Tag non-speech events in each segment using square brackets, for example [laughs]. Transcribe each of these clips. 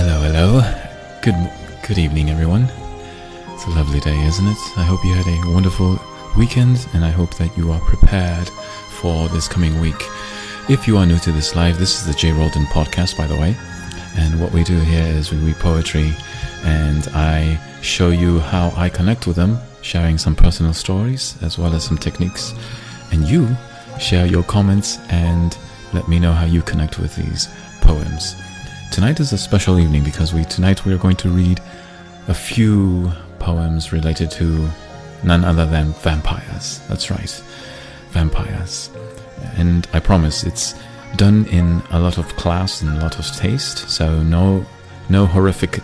Hello, hello. Good, good evening, everyone. It's a lovely day, isn't it? I hope you had a wonderful weekend, and I hope that you are prepared for this coming week. If you are new to this live, this is the J. Roldan podcast, by the way. And what we do here is we read poetry, and I show you how I connect with them, sharing some personal stories as well as some techniques. And you share your comments and let me know how you connect with these poems. Tonight is a special evening because we tonight we are going to read a few poems related to none other than vampires. That's right, vampires. And I promise it's done in a lot of class and a lot of taste. So no, no horrific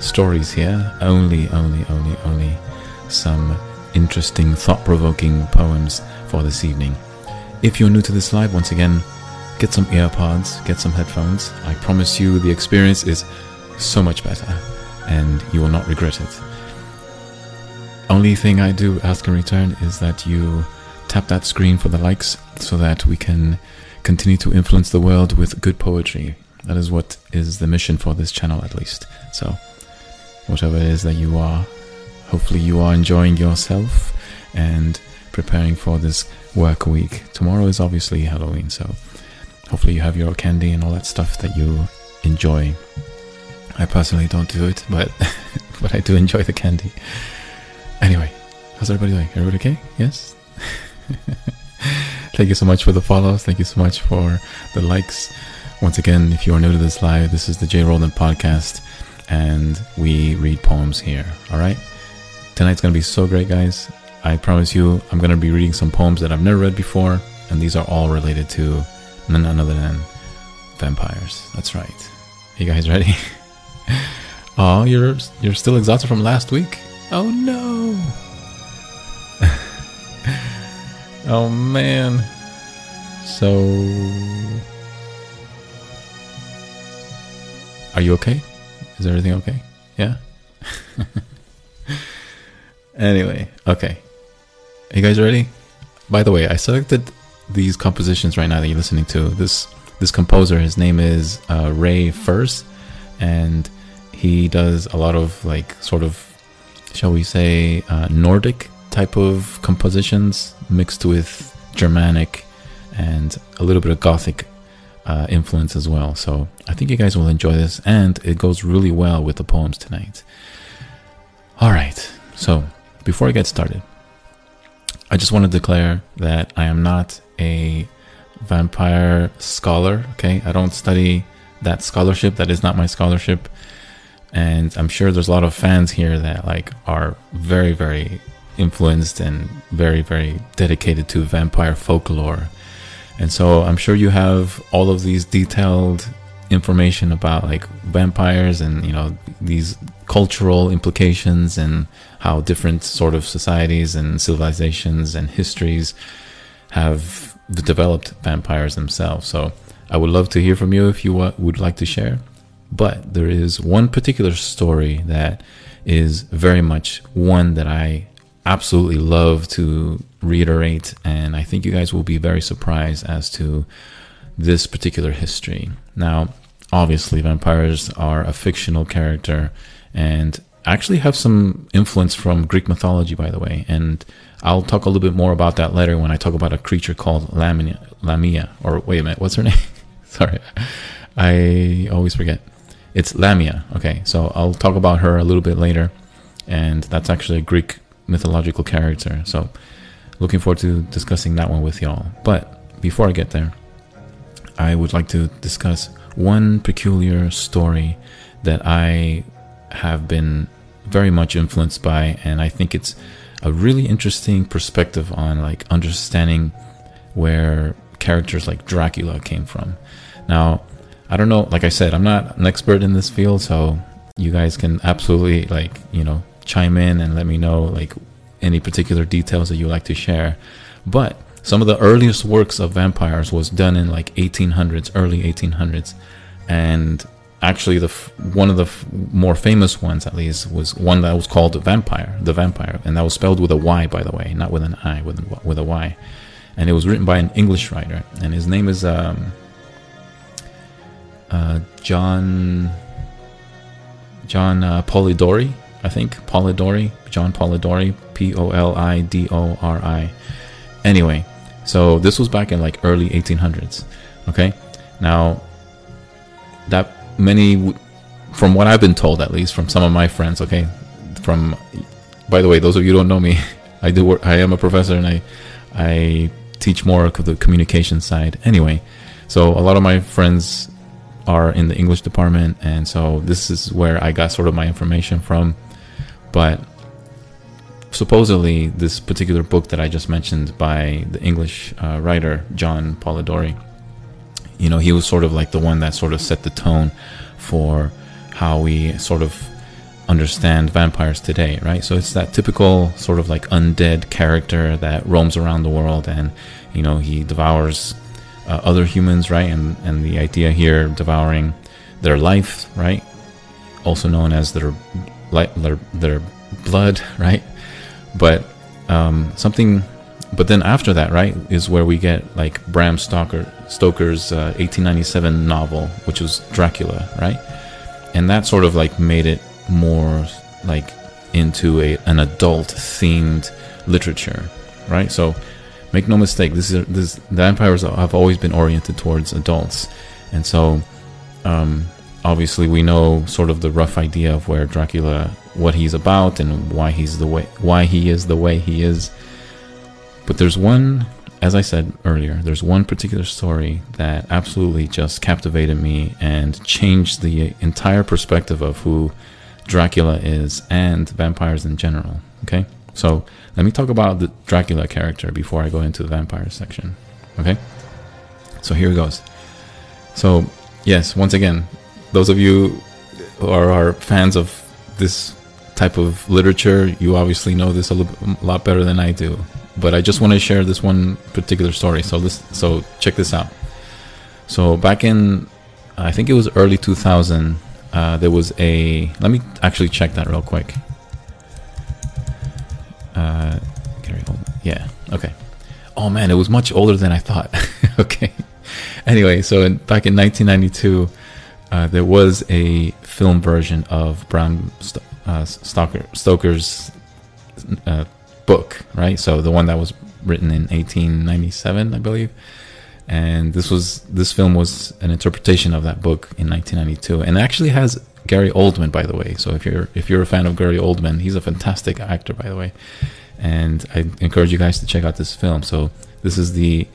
stories here. Only, only, only, only some interesting, thought-provoking poems for this evening. If you're new to this live, once again, get some earpods, get some headphones. I promise you the experience is so much better and you will not regret it. Only thing I do ask in return is that you tap that screen for the likes so that we can continue to influence the world with good poetry. That is what is the mission for this channel, at least. So, whatever it is that you are, hopefully, you are enjoying yourself and preparing for this work week. Tomorrow is obviously Halloween, so hopefully, you have your candy and all that stuff that you enjoy. I personally don't do it, but [laughs] but I do enjoy the candy. Anyway, how's everybody doing? Everybody okay? Yes. [laughs] Thank you so much for the follows. Thank you so much for the likes. Once again, if you are new to this live, this is the J. Roldan podcast, and we read poems here. All right. Tonight's gonna be so great, guys. I promise you, I'm gonna be reading some poems that I've never read before, and these are all related to none other than vampires. That's right. You guys ready? [laughs] oh, you're you're still exhausted from last week. Oh no. [laughs] oh man. So Are you okay? Is everything okay? Yeah? [laughs] anyway, okay. Are you guys ready? By the way, I selected these compositions right now that you're listening to. This this composer, his name is uh, Ray Furst, and he does a lot of like sort of shall we say, uh, Nordic type of compositions mixed with Germanic and a little bit of Gothic uh, influence as well. So I think you guys will enjoy this, and it goes really well with the poems tonight. All right, so before I get started, I just want to declare that I am not a vampire scholar. Okay, I don't study that scholarship. That is not my scholarship and I'm sure there's a lot of fans here that like are very very influenced and very very dedicated to vampire folklore. And so I'm sure you have all of these detailed information about like vampires and you know these cultural implications and how different sort of societies and civilizations and histories have developed vampires themselves. So I would love to hear from you if you would like to share. But there is one particular story that is very much one that I absolutely love to reiterate, and I think you guys will be very surprised as to this particular history. Now, obviously, vampires are a fictional character and actually have some influence from Greek mythology, by the way. And I'll talk a little bit more about that later when I talk about a creature called Lamia. Lamia or wait a minute, what's her name? [laughs] Sorry, I always forget. It's Lamia. Okay, so I'll talk about her a little bit later, and that's actually a Greek mythological character. So, looking forward to discussing that one with y'all. But before I get there, I would like to discuss one peculiar story that I have been very much influenced by, and I think it's a really interesting perspective on like understanding where characters like Dracula came from. Now, I don't know. Like I said, I'm not an expert in this field, so you guys can absolutely like you know chime in and let me know like any particular details that you like to share. But some of the earliest works of vampires was done in like 1800s, early 1800s, and actually the one of the more famous ones at least was one that was called the Vampire, the Vampire, and that was spelled with a Y by the way, not with an I, with with a Y, and it was written by an English writer, and his name is um, uh, John John uh, Polidori, I think Polidori, John Polidori, P O L I D O R I. Anyway, so this was back in like early 1800s. Okay, now that many, from what I've been told at least from some of my friends. Okay, from by the way, those of you don't know me, [laughs] I do work. I am a professor and I I teach more of the communication side. Anyway, so a lot of my friends are in the English department, and so this is where I got sort of my information from. But supposedly, this particular book that I just mentioned by the English uh, writer John Polidori, you know, he was sort of like the one that sort of set the tone for how we sort of understand vampires today, right? So it's that typical sort of like undead character that roams around the world and, you know, he devours uh, other humans, right? And and the idea here devouring their life, right? Also known as their their, their blood, [laughs] right? But um, something, but then after that, right, is where we get like Bram Stoker Stoker's uh, 1897 novel, which was Dracula, right? And that sort of like made it more like into a an adult themed literature, right? So make no mistake, this is this the vampires have always been oriented towards adults, and so um, obviously we know sort of the rough idea of where Dracula, what he's about, and why he's the way why he is the way he is. But there's one, as I said earlier, there's one particular story that absolutely just captivated me and changed the entire perspective of who Dracula is and vampires in general. Okay, so let me talk about the Dracula character before I go into the vampire section. Okay, so here it goes. So yes, once again, those of you who are, are fans of this type of literature, you obviously know this a, lot better than I do. But I just want to share this one particular story. So this, so check this out. So back in, I think it was early 2000, uh, there was a. Let me actually check that real quick. Uh. Yeah. Okay. Oh man, it was much older than I thought. [laughs] okay. Anyway, so in, back in 1992, uh, there was a film version of Bram St- uh, Stoker, Stoker's uh, book, right? So the one that was written in 1897, I believe. And this was this film was an interpretation of that book in 1992 and it actually has Gary Oldman by the way. So if you're if you're a fan of Gary Oldman he's a fantastic actor by the way. And I encourage you guys to check out this film. So this is the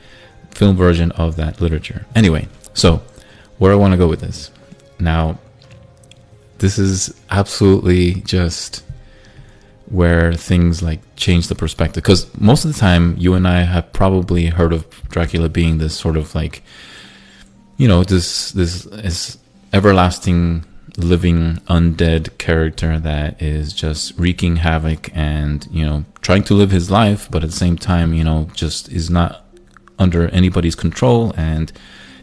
film version of that literature. Anyway so where I want to go with this. Now this is absolutely just where things like change the perspective. Because most of the time you and I have probably heard of Dracula being this sort of like you know this this is everlasting living undead character that is just wreaking havoc and you know trying to live his life but at the same time you know just is not under anybody's control and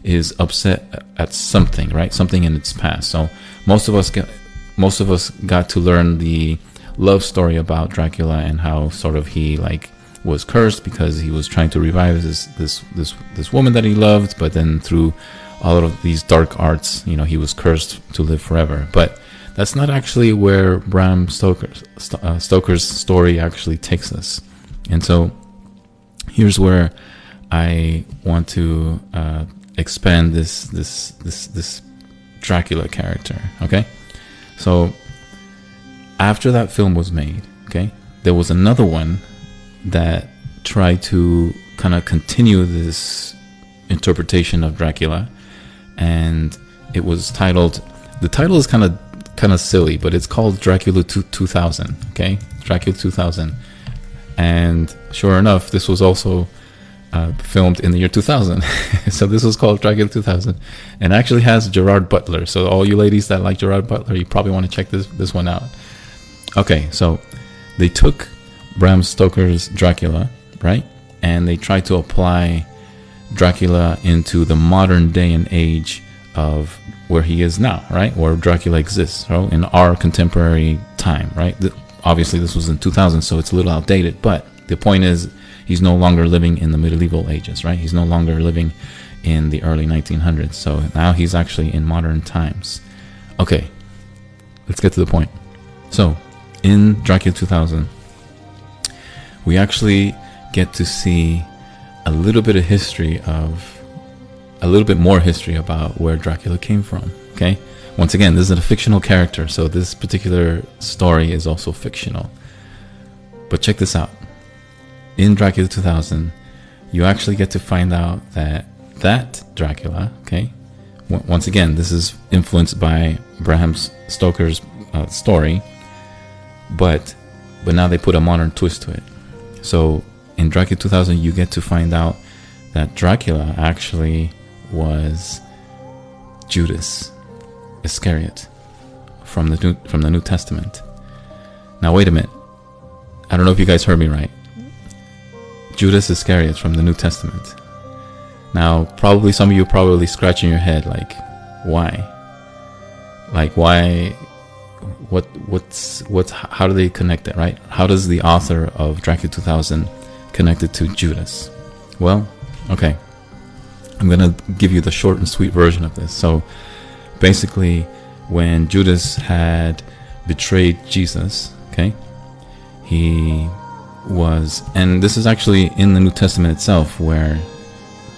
is upset at something right? Something in its past. So most of us get most of us got to learn the love story about Dracula and how sort of he like was cursed because he was trying to revive this this this this woman that he loved, but then through all of these dark arts, you know, he was cursed to live forever. But that's not actually where Bram Stoker's, uh, Stoker's story actually takes us. And so here's where I want to uh, expand this this this this Dracula character. Okay, so after that film was made, okay, there was another one that tried to kind of continue this interpretation of Dracula, and it was titled. The title is kind of kind of silly, but it's called Dracula 2000. Okay, Dracula 2000, and sure enough, this was also uh, filmed in the year 2000. [laughs] so this was called Dracula 2000, and actually has Gerard Butler. So all you ladies that like Gerard Butler, you probably want to check this this one out. Okay, so they took Bram Stoker's Dracula, right? And they tried to apply Dracula into the modern day and age of where he is now, right? Where Dracula exists, so in our contemporary time, right? The, obviously, this was in 2000, so it's a little outdated, but the point is he's no longer living in the medieval ages, right? He's no longer living in the early 1900s. So now he's actually in modern times. Okay, let's get to the point. So, in Dracula 2000, we actually get to see a little bit of history of a little bit more history about where Dracula came from. Okay, once again, this is a fictional character, so this particular story is also fictional. But check this out. In Dracula 2000, you actually get to find out that that Dracula, okay, once again, this is influenced by Bram Stoker's uh, story, but but now they put a modern twist to it. So in Dracula 2000, you get to find out that Dracula actually was Judas Iscariot from the New, from the New Testament. Now wait a minute. I don't know if you guys heard me right. Judas Iscariot from the New Testament. Now, probably some of you probably scratching your head like, why? Like why what what's what's how do they connect it, right? How does the author of Dracula 2000 connect it to Judas? Well, okay. I'm going to give you the short and sweet version of this. So, basically when Judas had betrayed Jesus, okay? He was and this is actually in the New Testament itself where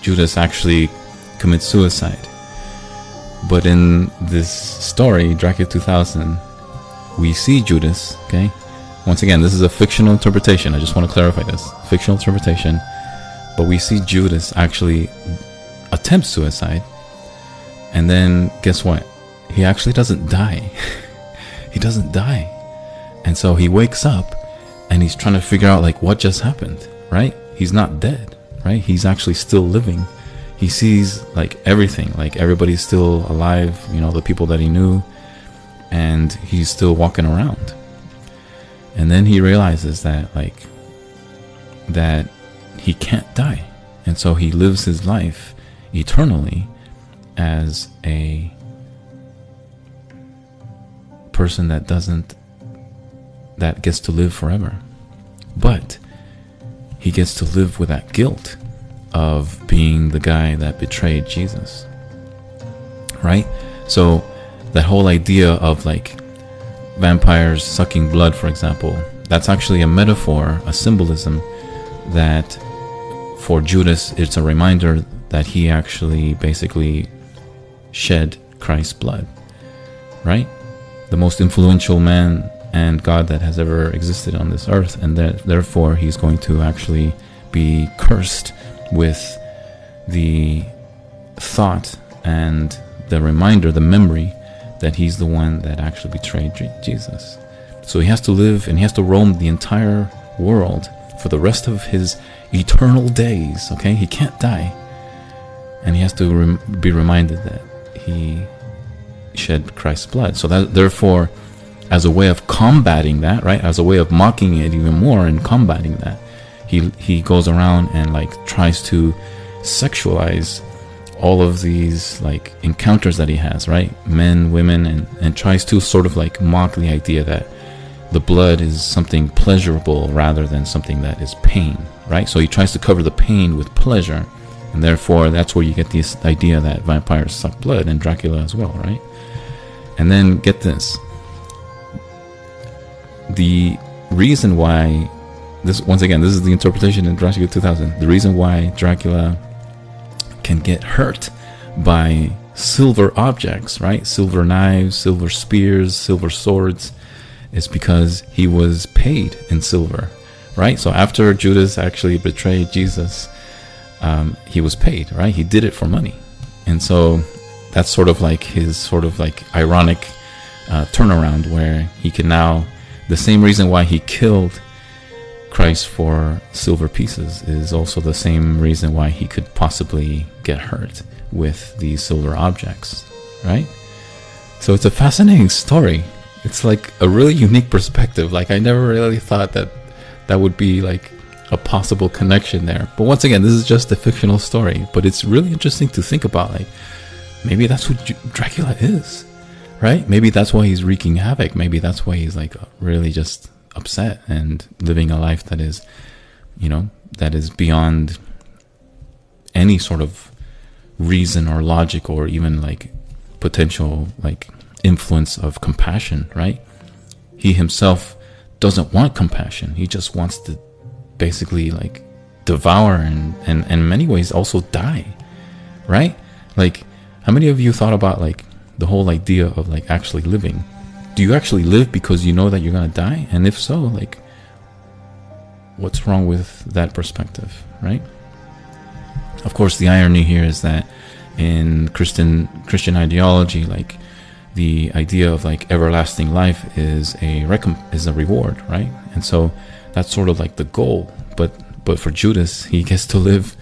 Judas actually commits suicide. But in this story, Dracula 2000, we see Judas, okay? Once again, this is a fictional interpretation. I just want to clarify this. Fictional interpretation. But we see Judas actually attempt suicide. And then guess what? He actually doesn't die. [laughs] he doesn't die. And so he wakes up and he's trying to figure out like what just happened, right? He's not dead, right? He's actually still living. He sees like everything, like everybody's still alive, you know, the people that he knew and he's still walking around. And then he realizes that like that he can't die. And so he lives his life eternally as a person that doesn't that gets to live forever. But he gets to live with that guilt of being the guy that betrayed Jesus. Right? So that whole idea of like vampires sucking blood, for example, that's actually a metaphor, a symbolism that for Judas, it's a reminder that he actually basically shed Christ's blood, right? The most influential man and God that has ever existed on this earth, and that therefore he's going to actually be cursed with the thought and the reminder, the memory that he's the one that actually betrayed Jesus. So he has to live and he has to roam the entire world for the rest of his eternal days. Okay, he can't die, and he has to rem- be reminded that he shed Christ's blood. So that therefore, as a way of combating that, right, as a way of mocking it even more and combating that, he he goes around and like tries to sexualize all of these like encounters that he has, right? Men, women, and, and tries to sort of like mock the idea that the blood is something pleasurable rather than something that is pain, right? So he tries to cover the pain with pleasure, and therefore that's where you get this idea that vampires suck blood and Dracula as well, right? And then get this the reason why this once again this is the interpretation in Dracula 2000 the reason why Dracula can get hurt by silver objects, right? Silver knives, silver spears, silver swords, It's because he was paid in silver, right? So after Judas actually betrayed Jesus, um, he was paid, right? He did it for money. And so that's sort of like his sort of like ironic uh, turnaround where he can now, the same reason why he killed Christ for silver pieces is also the same reason why he could possibly get hurt with these silver objects, right? So it's a fascinating story. It's like a really unique perspective. Like I never really thought that that would be like a possible connection there. But once again, this is just a fictional story, but it's really interesting to think about like maybe that's what Dracula is, right? Maybe that's why he's wreaking havoc. Maybe that's why he's like really just upset and living a life that is, you know, that is beyond any sort of reason or logic or even like potential like influence of compassion, right? He himself doesn't want compassion. He just wants to basically like devour and, and, in many ways also die, right? Like, how many of you thought about like the whole idea of like actually living? Do you actually live because you know that you're gonna die? And if so, like, what's wrong with that perspective, right? Of course, the irony here is that in Christian Christian ideology, like the idea of like everlasting life is a recomp- is a reward, right? And so that's sort of like the goal. But but for Judas, he [laughs] gets to live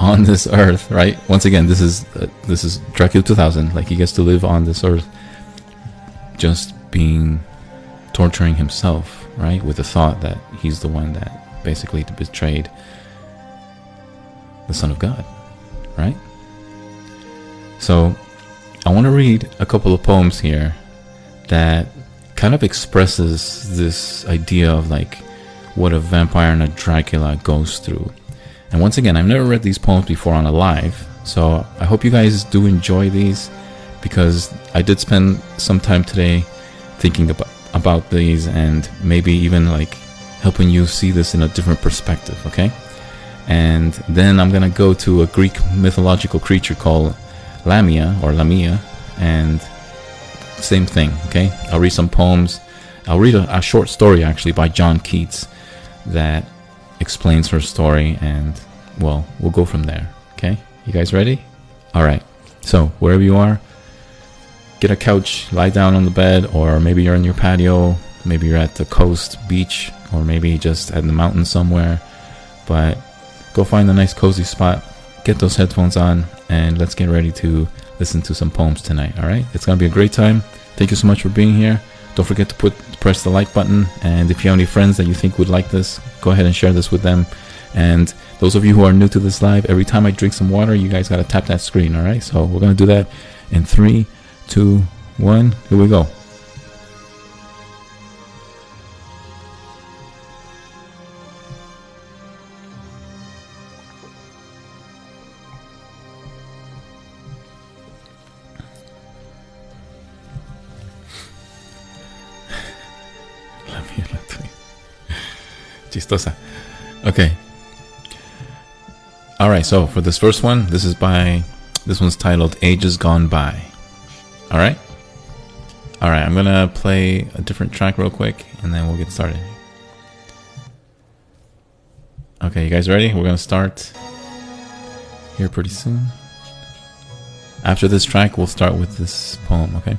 on this earth, right? Once again, this is uh, this is Dracula 2000. Like he gets to live on this earth, just being torturing himself, right, with the thought that he's the one that basically betrayed the Son of God, right? So I want to read a couple of poems here that kind of expresses this idea of like what a vampire and a Dracula goes through. And once again, I've never read these poems before on a live, so I hope you guys do enjoy these because I did spend some time today thinking about about these and maybe even like helping you see this in a different perspective, okay? And then I'm gonna go to a Greek mythological creature called Lamia or Lamia, and same thing. Okay, I'll read some poems. I'll read a, a short story actually by John Keats that explains her story, and well, we'll go from there. Okay, you guys ready? All right. So wherever you are, get a couch, lie down on the bed, or maybe you're in your patio, maybe you're at the coast, beach, or maybe just at the mountain somewhere. But go find a nice cozy spot, get those headphones on, and let's get ready to listen to some poems tonight. All right, it's gonna be a great time. Thank you so much for being here. Don't forget to put press the like button, and if you have any friends that you think would like this, go ahead and share this with them. And those of you who are new to this live, every time I drink some water, you guys gotta tap that screen. All right, so we're gonna do that in three, two, one. Here we go. [laughs] Chistosa. Okay. All right. So for this first one, this is by this one's titled "Ages Gone By." All right. All right. I'm gonna play a different track real quick, and then we'll get started. Okay, you guys ready? We're gonna start here pretty soon. After this track, we'll start with this poem. Okay.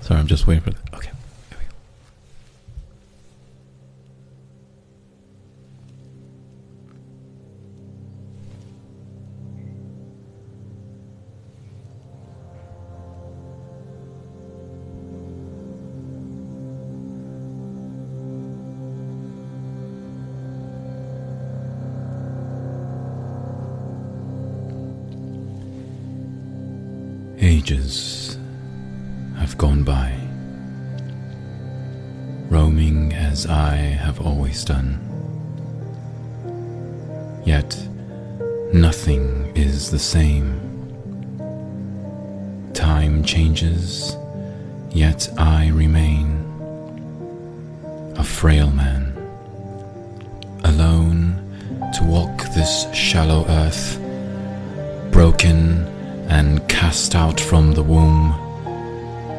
Sorry, I'm just waiting for that. Ages have gone by, roaming as I have always done. Yet nothing is the same. Time changes, yet I remain a frail man, alone to walk this shallow earth, broken and cast out from the womb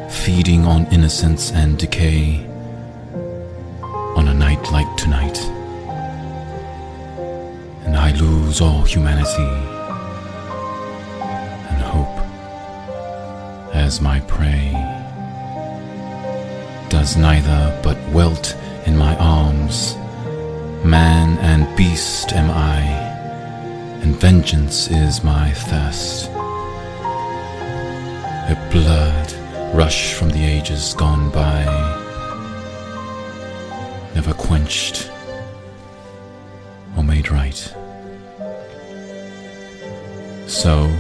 feeding on innocence and decay on a night like tonight. And I lose all humanity and hope as my prey. Does neither but wilt in my arms. Man and beast am I, and vengeance is my thirst. A blood rush from the ages gone by, never quenched or made right. So,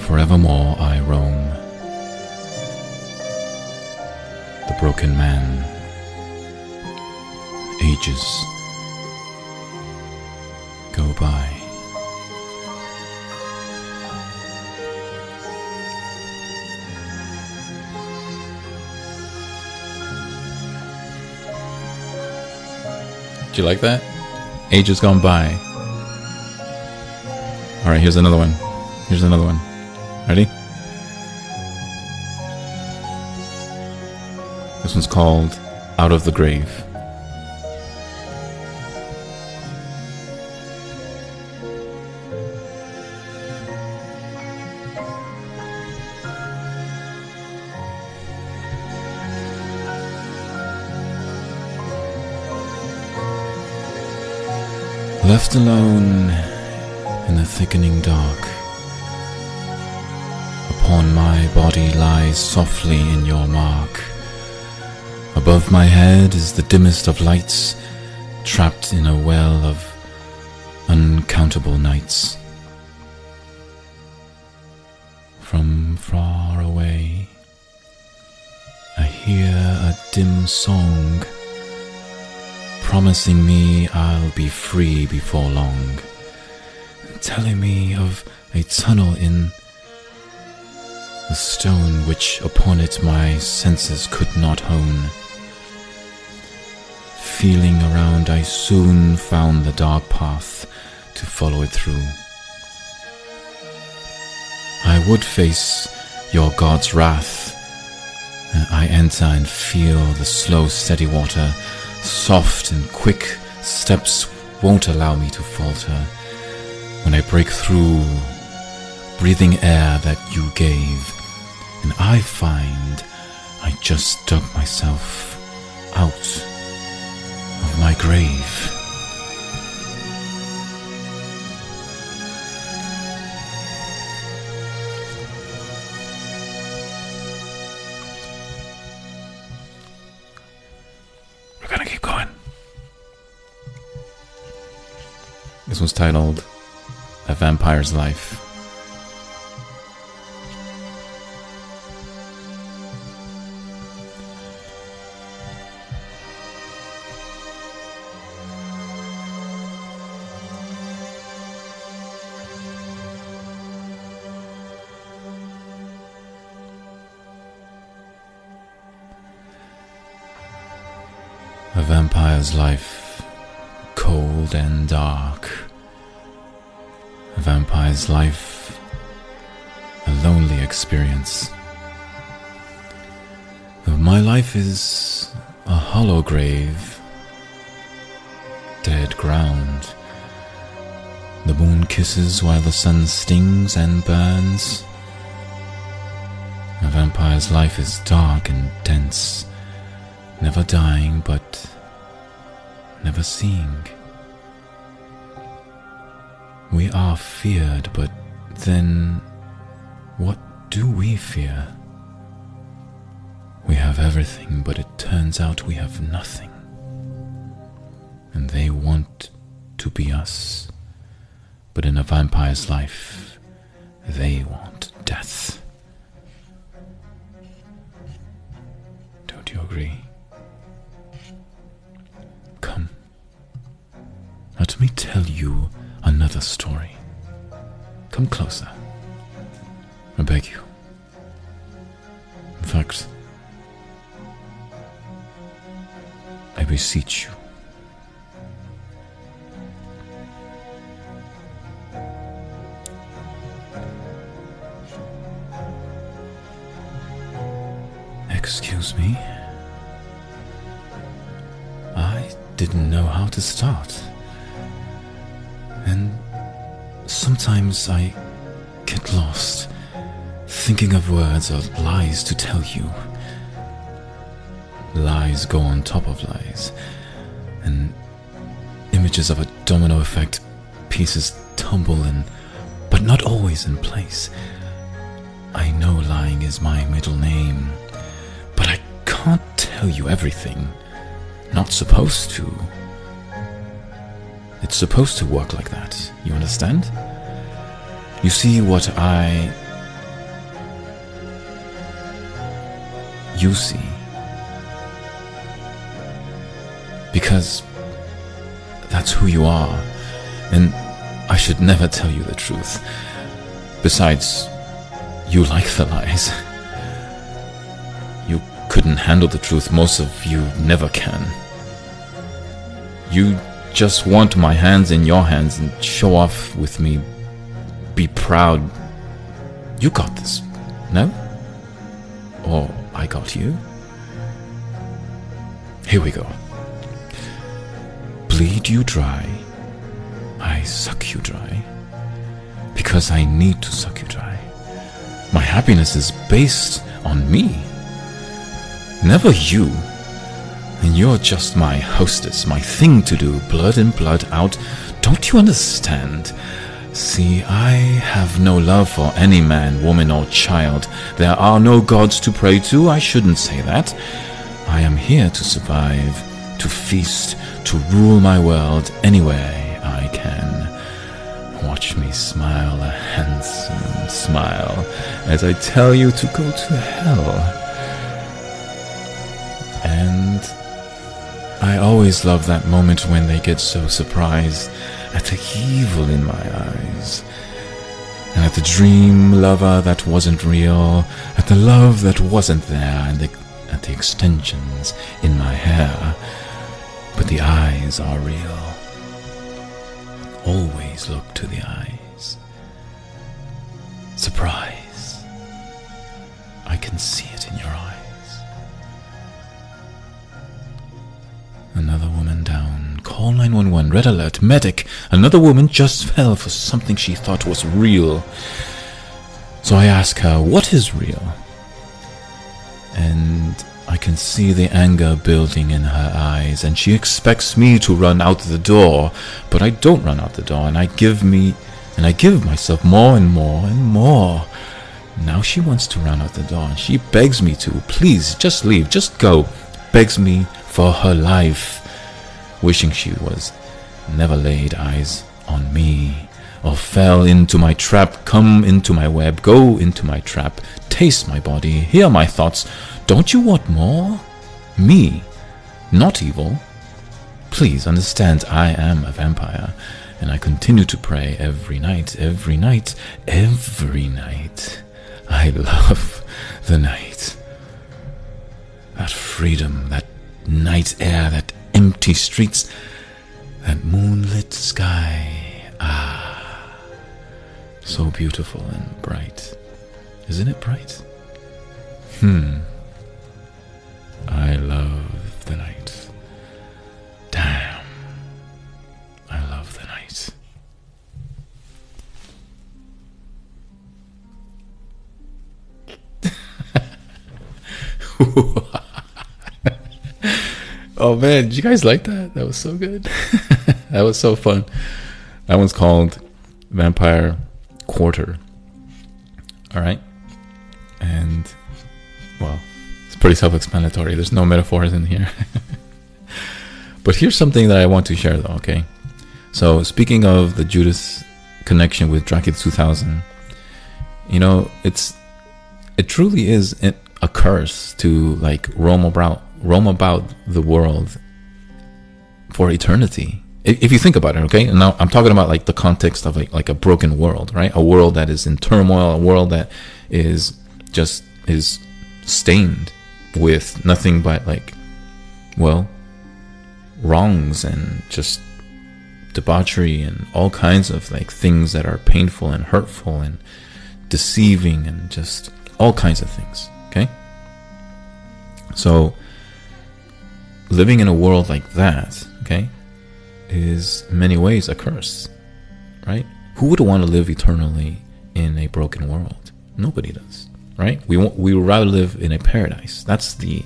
forevermore I roam, the broken man, ages go by. Do you like that? Ages gone by. Alright, here's another one. Here's another one. Ready? This one's called Out of the Grave. Alone in the thickening dark, upon my body lies softly in your mark. Above my head is the dimmest of lights, trapped in a well of uncountable nights. From far away, I hear a dim song promising me I'll be free before long, telling me of a tunnel in the stone which upon it my senses could not hone. Feeling around, I soon found the dark path to follow it through. I would face your God's wrath. I enter and feel the slow, steady water Soft and quick steps won't allow me to falter when I break through breathing air that you gave, and I find I just dug myself out of my grave. This was titled A Vampire's Life. A vampire's life and dark. A vampire's life, a lonely experience. My life is a hollow grave, dead ground. The moon kisses while the sun stings and burns. A vampire's life is dark and dense, never dying but never seeing. We are feared, but then what do we fear? We have everything, but it turns out we have nothing. And they want to be us. But in a vampire's life, they want death. Don't you agree? Come. Let me tell you another story. Come closer. I beg you. In fact, I beseech you. Excuse me. I didn't know how to start. And sometimes I get lost, thinking of words or lies to tell you. Lies go on top of lies, and images of a domino effect, pieces tumble in, but not always in place. I know lying is my middle name, but I can't tell you everything. Not supposed to. It's supposed to work like that. You understand? You see what I. You see. Because that's who you are. And I should never tell you the truth. Besides, you like the lies. You couldn't handle the truth. Most of you never can. You just want my hands in your hands and show off with me. Be proud. You got this, no? Or I got you? Here we go. Bleed you dry. I suck you dry. Because I need to suck you dry. My happiness is based on me. Never you. And you're just my hostess, my thing to do, blood in, blood out. Don't you understand? See, I have no love for any man, woman, or child. There are no gods to pray to. I shouldn't say that. I am here to survive, to feast, to rule my world any way I can. Watch me smile a handsome smile as I tell you to go to hell. I always love that moment when they get so surprised at the evil in my eyes, and at the dream lover that wasn't real, at the love that wasn't there, and the, at the extensions in my hair. But the eyes are real. Always look to the eyes. Surprise. I can see it in your eyes. Another woman down. Call 911. Red alert. Medic. Another woman just fell for something she thought was real. So I ask her, What is real? And I can see the anger building in her eyes, and she expects me to run out the door, but I don't run out the door, and I give me and I give myself more and more and more. Now she wants to run out the door, and she begs me to, please, just leave, just go. Begs me for her life, wishing she was never laid eyes on me, or fell into my trap, come into my web, go into my trap, taste my body, hear my thoughts. Don't you want more? Me, not evil. Please understand, I am a vampire, and I continue to pray every night, every night, every night. I [laughs] love the night. That freedom, that night air, that empty streets, that moonlit sky. Ah, so beautiful and bright. Isn't it bright? Hmm. I love the night. Damn. I love the night. [laughs] oh man, did you guys like that? That was so good. [laughs] that was so fun. That one's called Vampire Quarter. All right. And, well, it's pretty self explanatory. There's no metaphors in here. [laughs] but here's something that I want to share, though, okay? So, speaking of the Judas connection with Dracula 2000, you know, it's it truly is a curse to like roam about roam about the world for eternity. If you think about it okay? Now i'm talking about like the context of like, like a broken world right? A world that is in turmoil a world that is just is stained with nothing but like well wrongs and just debauchery and all kinds of like things that are painful and hurtful and deceiving and just all kinds of things okay? So living in a world like that okay is in many ways a curse right? Who would want to live eternally in a broken world? Nobody does right? We want we would rather live in a paradise. That's the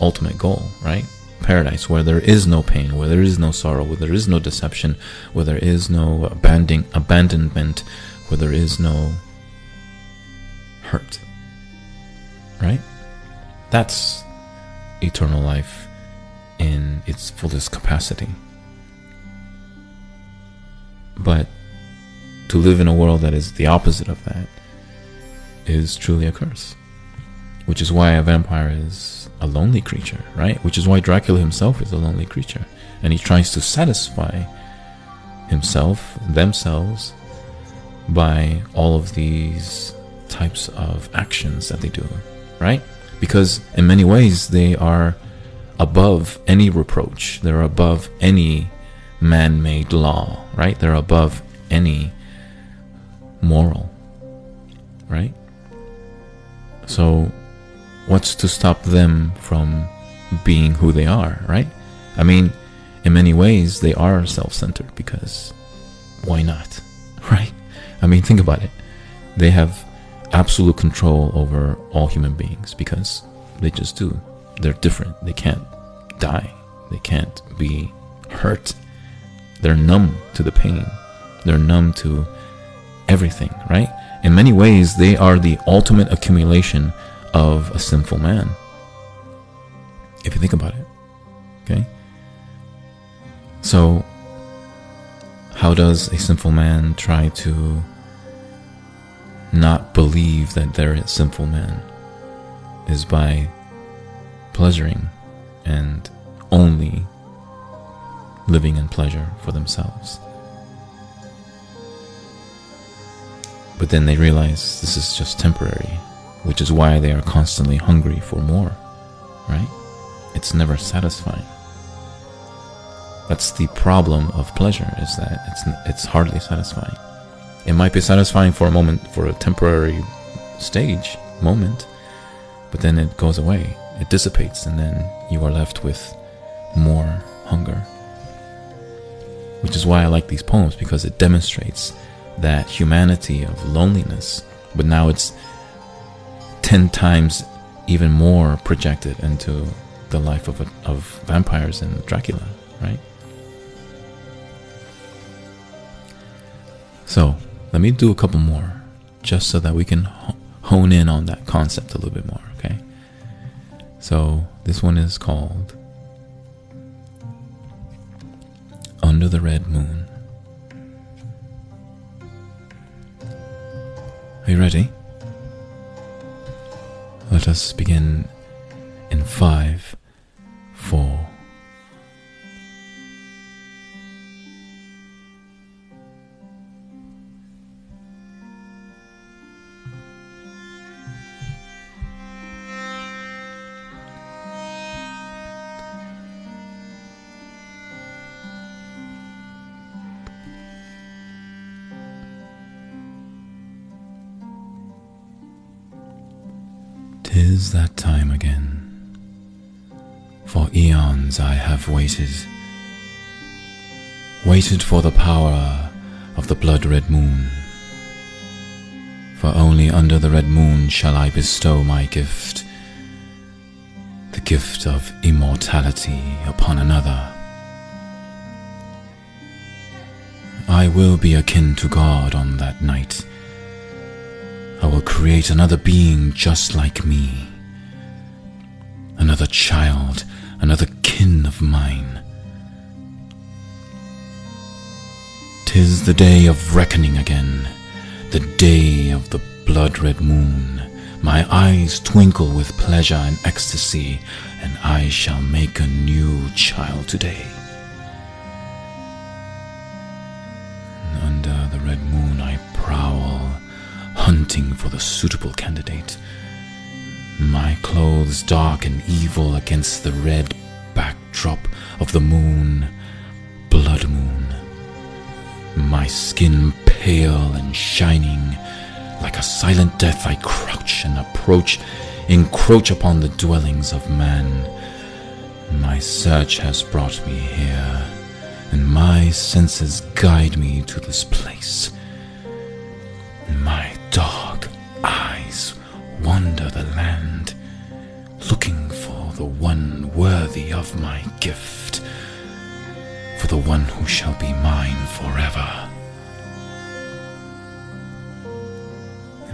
ultimate goal right? Paradise where there is no pain where there is no sorrow where there is no deception where there is no abandoning abandonment where there is no hurt right? That's eternal life in its fullest capacity but to live in a world that is the opposite of that is truly a curse which is why a vampire is a lonely creature, right? Which is why Dracula himself is a lonely creature. And he tries to satisfy himself, themselves, by all of these types of actions that they do, right? Because in many ways they are above any reproach, they're above any man made law, right? They're above any moral, right? So, what's to stop them from being who they are, right? I mean, in many ways, they are self centered because why not, [laughs] right? I mean, think about it. They have absolute control over all human beings because they just do. They're different. They can't die, they can't be hurt. They're numb to the pain, they're numb to everything, right? In many ways, they are the ultimate accumulation of a sinful man. If you think about it, okay? So, how does a sinful man try to not believe that they're a sinful man? Is by pleasuring and only living in pleasure for themselves. But then they realize this is just temporary, which is why they are constantly hungry for more, right? It's never satisfying. That's the problem of pleasure is that it's it's hardly satisfying. It might be satisfying for a moment for a temporary stage moment, but then it goes away. It dissipates and then you are left with more hunger. Which is why I like these poems because it demonstrates that humanity of loneliness, but now it's 10 times even more projected into the life of, a, of vampires and Dracula, right? So, let me do a couple more just so that we can hone in on that concept a little bit more? So, this one is called Under the Red Moon. Are you ready? Let us begin in five, four, Tis that time again. For eons I have waited, waited for the power of the blood red moon. For only under the red moon shall I bestow my gift, the gift of immortality upon another. I will be akin to God on that night I will create another being just like me. Another child, another kin of mine. Tis the day of reckoning again, the day of the blood red moon. My eyes twinkle with pleasure and ecstasy, and I shall make a new child today. Under the red moon I prowl hunting for the suitable candidate. My clothes dark and evil against the red backdrop of the moon, blood moon. My skin pale and shining, like a silent death I crouch and approach, encroach upon the dwellings of man. My search has brought me here, and my senses guide me to this place. My dark eyes wander the land, the one worthy of my gift, for the one who shall be mine forever.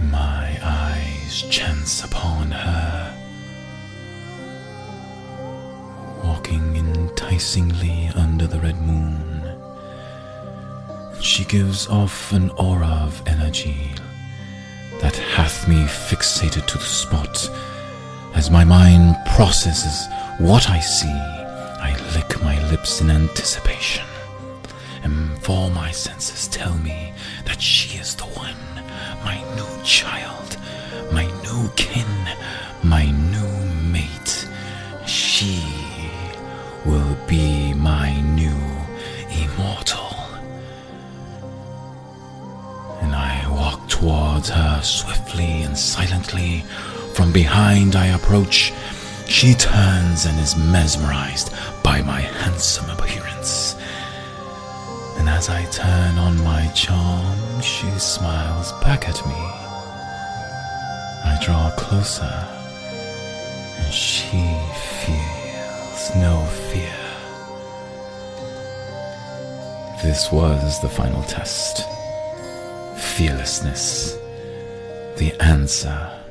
My eyes chance upon her, walking enticingly under the red moon. She gives off an aura of energy that hath me fixated to the spot As my mind processes what I see, I lick my lips in anticipation. And for my senses tell me that she is the one, my new child, my new kin, my new mate. She will be my new immortal. And I walk towards her swiftly and silently. From behind I approach. She turns and is mesmerized by my handsome appearance. And as I turn on my charm, she smiles back at me. I draw closer, and she feels no fear. This was the final test. Fearlessness. The answer.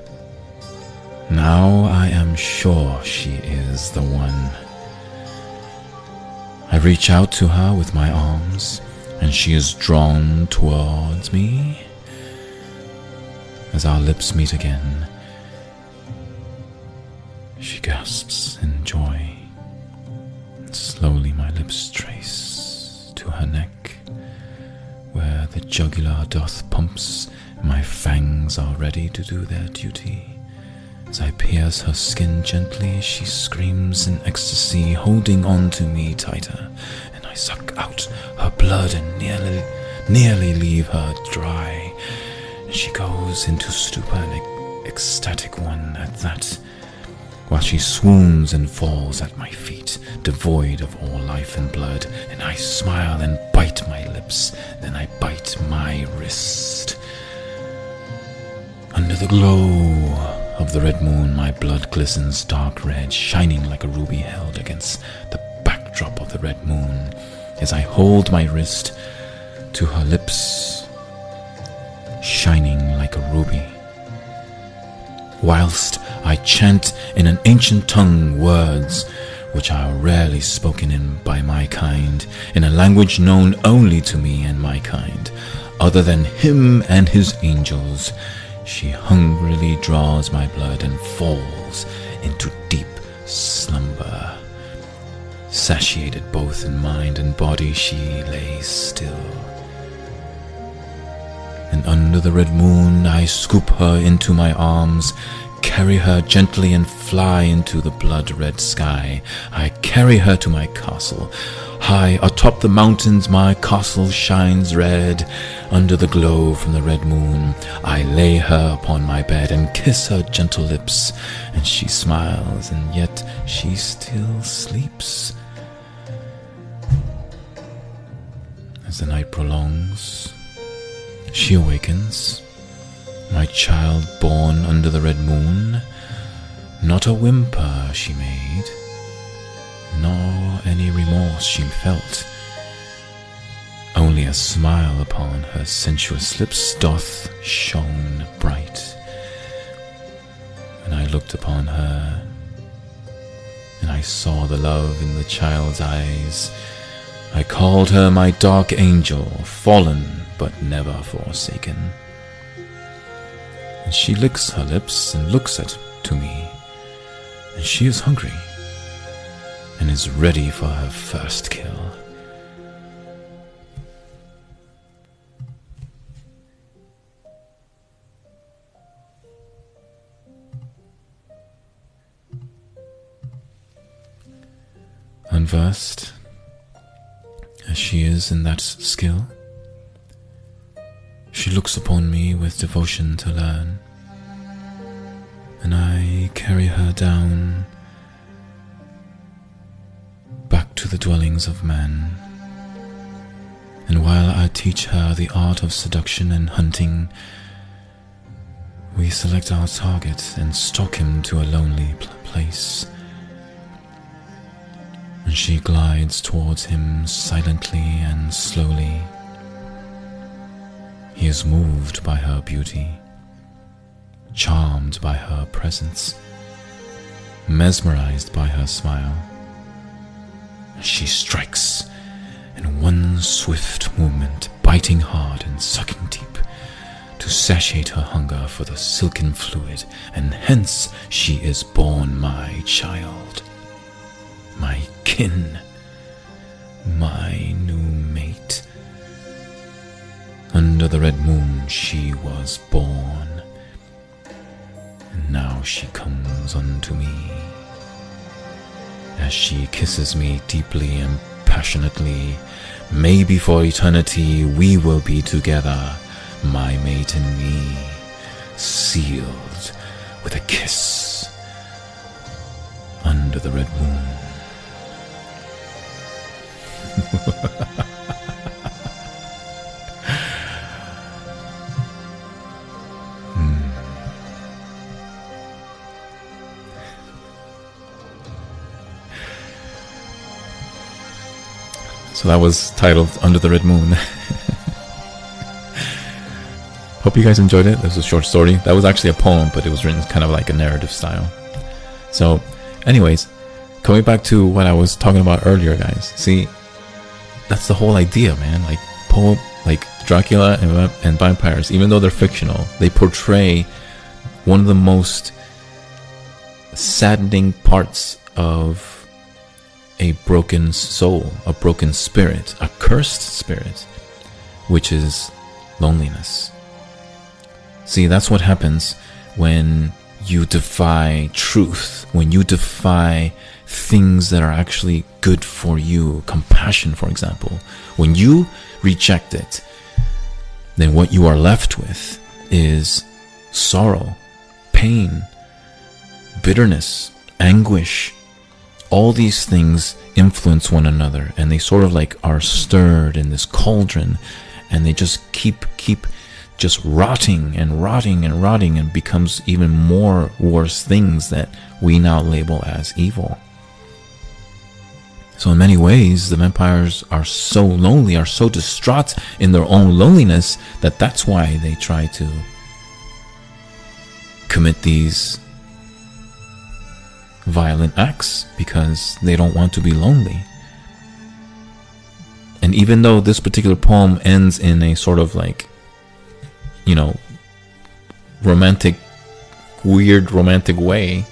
Now I am sure she is the one. I reach out to her with my arms, and she is drawn towards me. As our lips meet again, she gasps in joy. Slowly my lips trace to her neck, where the jugular doth pumps, my fangs are ready to do their duty. As I pierce her skin gently, she screams in ecstasy, holding on to me tighter, and I suck out her blood and nearly, nearly leave her dry. She goes into stupor, an ecstatic one at that, while she swoons and falls at my feet, devoid of all life and blood, and I smile and bite my lips, then I bite my wrist. Under the glow of the red moon, my blood glistens dark red, shining like a ruby held against the backdrop of the red moon. As I hold my wrist to her lips, shining like a ruby. Whilst I chant in an ancient tongue words which are rarely spoken in by my kind, in a language known only to me and my kind, other than him and his angels. She hungrily draws my blood and falls into deep slumber. Satiated both in mind and body, she lays still. And under the red moon, I scoop her into my arms, carry her gently and fly into the blood red sky. I carry her to my castle. High atop the mountains, my castle shines red. Under the glow from the red moon, I lay her upon my bed and kiss her gentle lips. And she smiles, and yet she still sleeps. As the night prolongs, she awakens, my child born under the red moon. Not a whimper she made, nor any remorse she felt. A smile upon her sensuous lips doth shone bright. And I looked upon her, and I saw the love in the child's eyes. I called her my dark angel, fallen but never forsaken. And she licks her lips and looks at to me, and she is hungry and is ready for her first kill. Unversed as she is in that skill, she looks upon me with devotion to learn, and I carry her down back to the dwellings of men. And while I teach her the art of seduction and hunting, we select our target and stalk him to a lonely pl- place. And she glides towards him silently and slowly. He is moved by her beauty, charmed by her presence, mesmerized by her smile. She strikes in one swift movement, biting hard and sucking deep, to satiate her hunger for the silken fluid, and hence she is born my child, my kin, my new mate. Under the red moon she was born, and now she comes unto me. As she kisses me deeply and passionately, maybe for eternity we will be together, my mate and me, sealed with a kiss under the red moon. Hmm. So that was titled Under the Red Moon. Hope you guys enjoyed it. It was a short story. That was actually a poem, but it was written kind of like a narrative style. So, anyways, coming back to what I was talking about earlier, guys. See, that's the whole idea, man. Like poem, like Dracula and, and vampires, even though they're fictional, they portray one of the most saddening parts of a broken soul, a broken spirit, a cursed spirit, which is loneliness. See, that's what happens when you defy truth, when you defy things that are actually good for you, compassion, for example. When you reject it, then what you are left with is sorrow, pain, bitterness, anguish, all these things influence one another and they sort of like are stirred in this cauldron and they just keep keep just rotting and rotting and rotting and becomes even more worse things that we now label as evil so in many ways the vampires are so lonely are so distraught in their own loneliness that that's why they try to commit these violent acts because they don't want to be lonely. And even though this particular poem ends in a sort of like, you know, romantic, weird romantic way,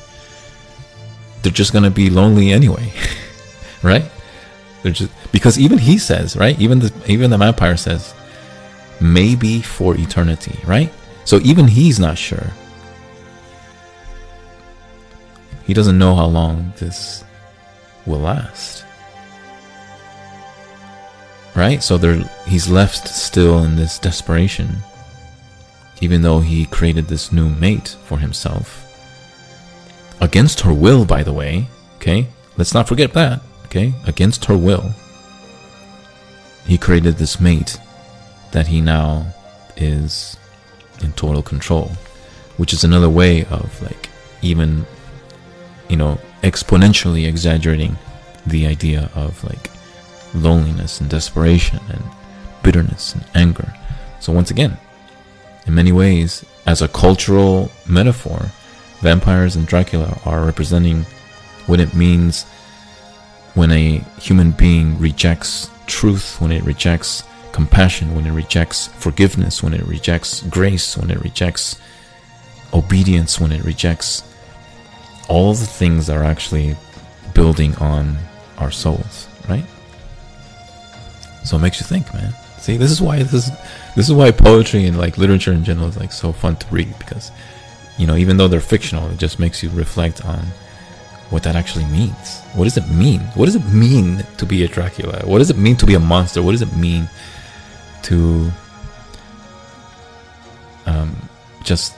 they're just gonna be lonely anyway, [laughs] right? Just because even he says, right? Even the even the vampire says, maybe for eternity, right? So even he's not sure. He doesn't know how long this will last. Right? So there he's left still in this desperation. Even though he created this new mate for himself. Against her will, by the way. Okay? Let's not forget that. Okay? Against her will. He created this mate that he now is in total control. Which is another way of like even you know, exponentially exaggerating the idea of like loneliness and desperation and bitterness and anger. So, once again, in many ways, as a cultural metaphor, vampires and Dracula are representing what it means when a human being rejects truth, when it rejects compassion, when it rejects forgiveness, when it rejects grace, when it rejects obedience, when it rejects all the things that are actually building on our souls, right? So it makes you think, man. See, this is why this is this is why poetry and like literature in general is like so fun to read because you know, even though they're fictional, it just makes you reflect on what that actually means. What does it mean? What does it mean to be a Dracula? What does it mean to be a monster? What does it mean to um, just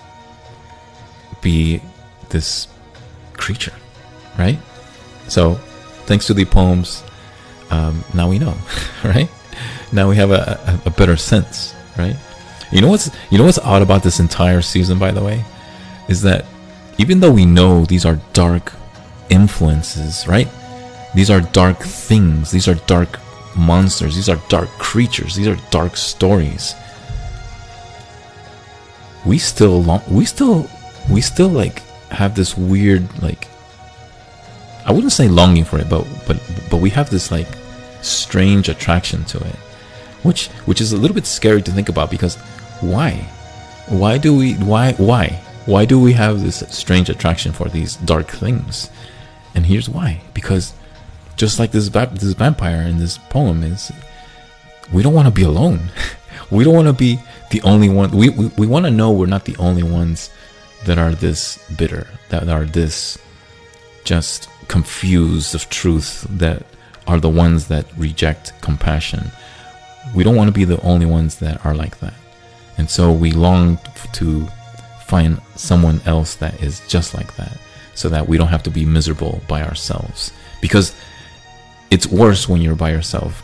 be this creature, right? So, thanks to the poems, um, now we know, [laughs] right? Now we have a, a, a better sense, right? You know what's you know what's odd about this entire season, by the way, is that even though we know these are dark influences, right? These are dark things. These are dark monsters. These are dark creatures. These are dark stories. We still long, we still we still like have this weird like I wouldn't say longing for it, but but but we have this like strange attraction to it, which which is a little bit scary to think about because why? why do we why why why do we have this strange attraction for these dark things? And here's why: because just like this this vampire in this poem is, we don't want to be alone. [laughs] we don't want to be the only one. We we, we want to know we're not the only ones that are this bitter, that are this just confused of truth, that are the ones that reject compassion. We don't want to be the only ones that are like that. And so we long to find someone else that is just like that so that we don't have to be miserable by ourselves. Because it's worse when you're by yourself.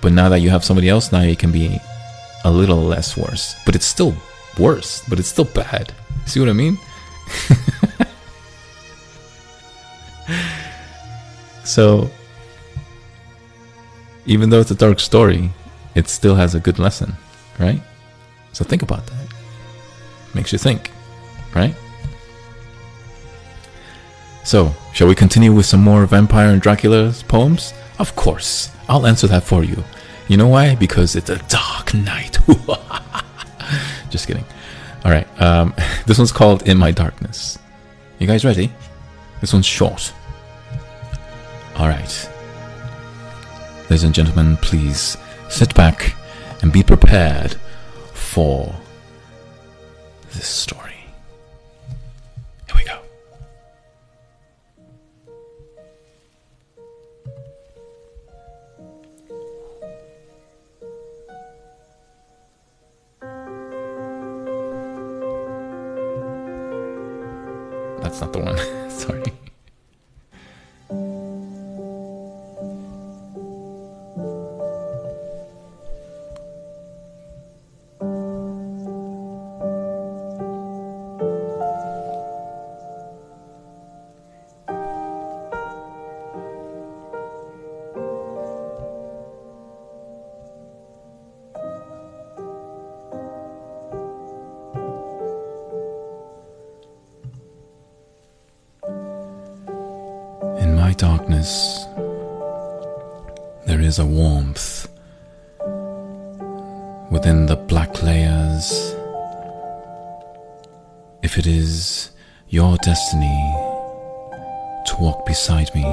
But now that you have somebody else, now it can be a little less worse. But it's still worse, but it's still bad. See what I mean? [laughs] so, even though it's a dark story, it still has a good lesson, right? So think about that. Makes you think, right? So, shall we continue with some more Vampire and Dracula's poems? Of course. I'll answer that for you. You know why? Because it's a dark night. [laughs] Just kidding. All right. Um, [laughs] this one's called In My Darkness. You guys ready? This one's short. All right. Ladies and gentlemen, please sit back and be prepared for this story. That's not the one. Sorry. There is a warmth within the black layers. If it is your destiny to walk beside me,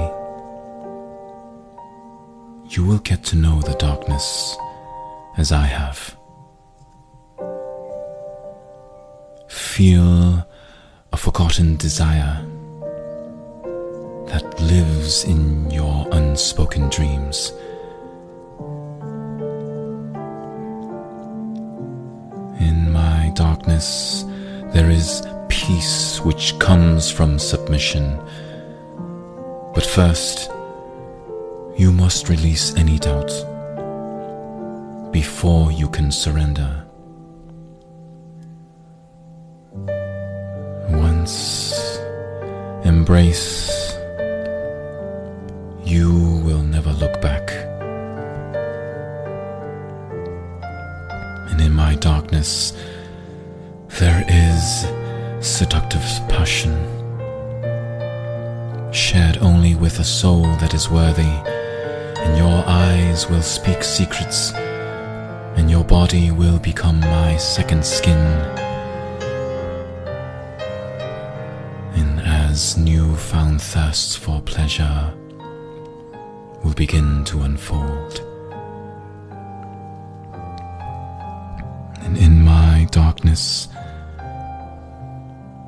you will get to know the darkness as I have. Feel a forgotten desire lives in your unspoken dreams. In my darkness, there is peace which comes from submission. But first, you must release any doubt before you can surrender. Once embrace you will never look back. And in my darkness, there is seductive passion, shared only with a soul that is worthy, and your eyes will speak secrets, and your body will become my second skin. And as new-found thirst for pleasure will begin to unfold. And in my darkness,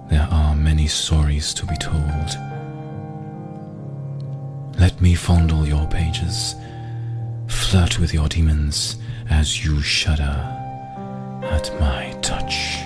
there are many stories to be told. Let me fondle your pages, flirt with your demons as you shudder at my touch.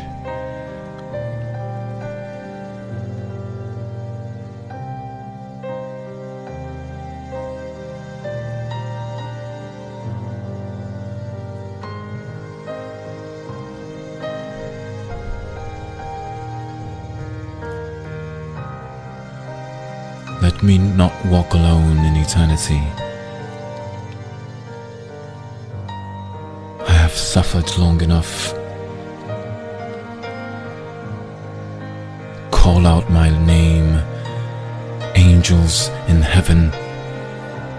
Me not walk alone in eternity. I have suffered long enough. Call out my name, angels in heaven,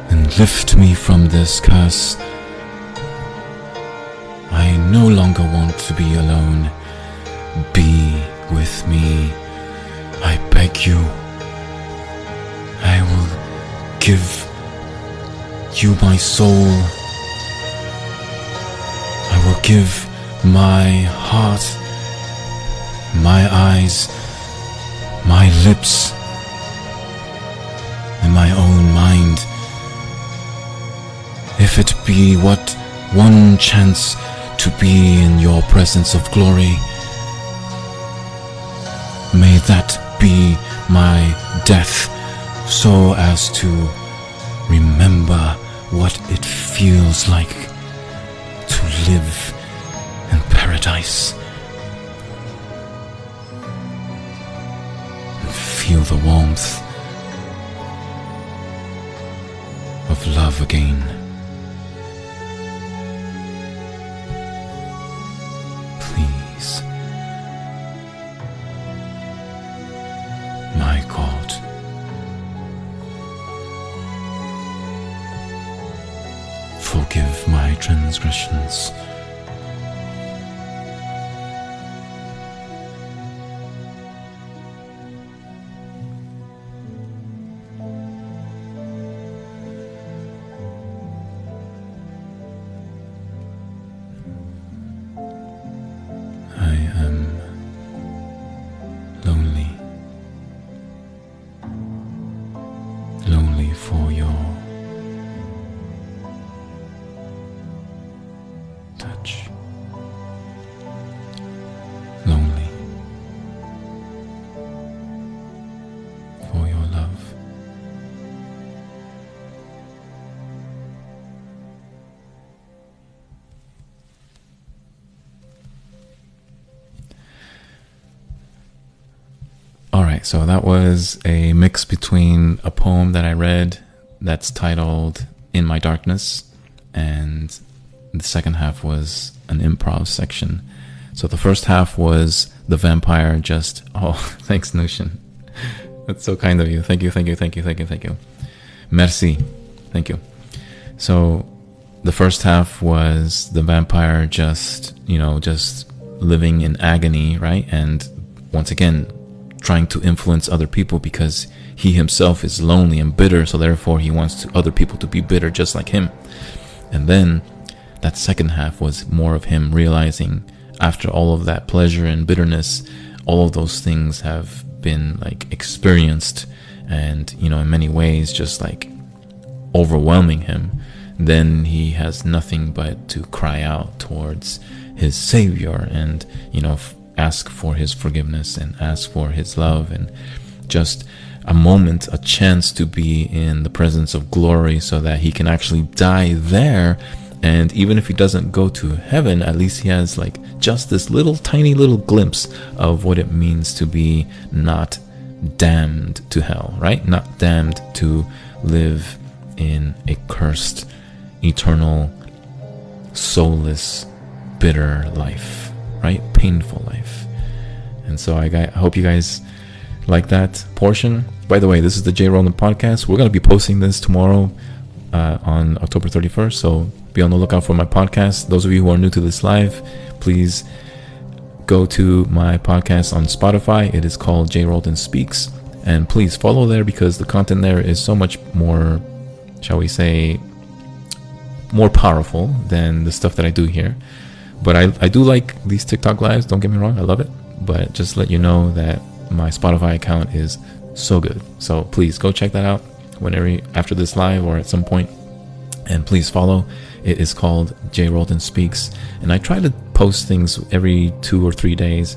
and lift me from this curse. I no longer want to be alone. be with me. I beg you. Give you my soul. I will give my heart, my eyes, my lips, and my own mind. If it be what one chance to be in your presence of glory, may that be my death so as to remember what it feels like to live in paradise and feel the warmth of love again. So that was a mix between a poem that I read that's titled In My Darkness, and the second half was an improv section. So the first half was the vampire just, [laughs] oh, thanks, Nushin. That's so kind of you. Thank you, thank you, thank you, thank you, thank you. Merci. Thank you. So the first half was the vampire just, you know, just living in agony, right? And once again, trying to influence other people because he himself is lonely and bitter, so therefore he wants to, other people to be bitter just like him. And then that second half was more of him realizing after all of that pleasure and bitterness, all of those things have been like experienced and, you know, in many ways just like overwhelming him, then he has nothing but to cry out towards his savior and, you know, ask for his forgiveness and ask for his love and just a moment, a chance to be in the presence of glory so that he can actually die there. And even if he doesn't go to heaven, at least he has like just this little tiny little glimpse of what it means to be not damned to hell, right? Not damned to live in a cursed, eternal, soulless, bitter life, right? Painful life. And so I, I hope you guys like that portion. By the way, this is the J Roldan podcast. We're going to be posting this tomorrow uh, on October 31st. So be on the lookout for my podcast. Those of you who are new to this live, please go to my podcast on Spotify. It is called J Roldan Speaks. And please follow there because the content there is so much more, shall we say, more powerful than the stuff that I do here. But I, I do like these TikTok lives, don't get me wrong, I love it. But just let you know that my Spotify account is so good. So please go check that out whenever after this live or at some. And please follow. It is called J Roldan Speaks. And I try to post things every two or three days,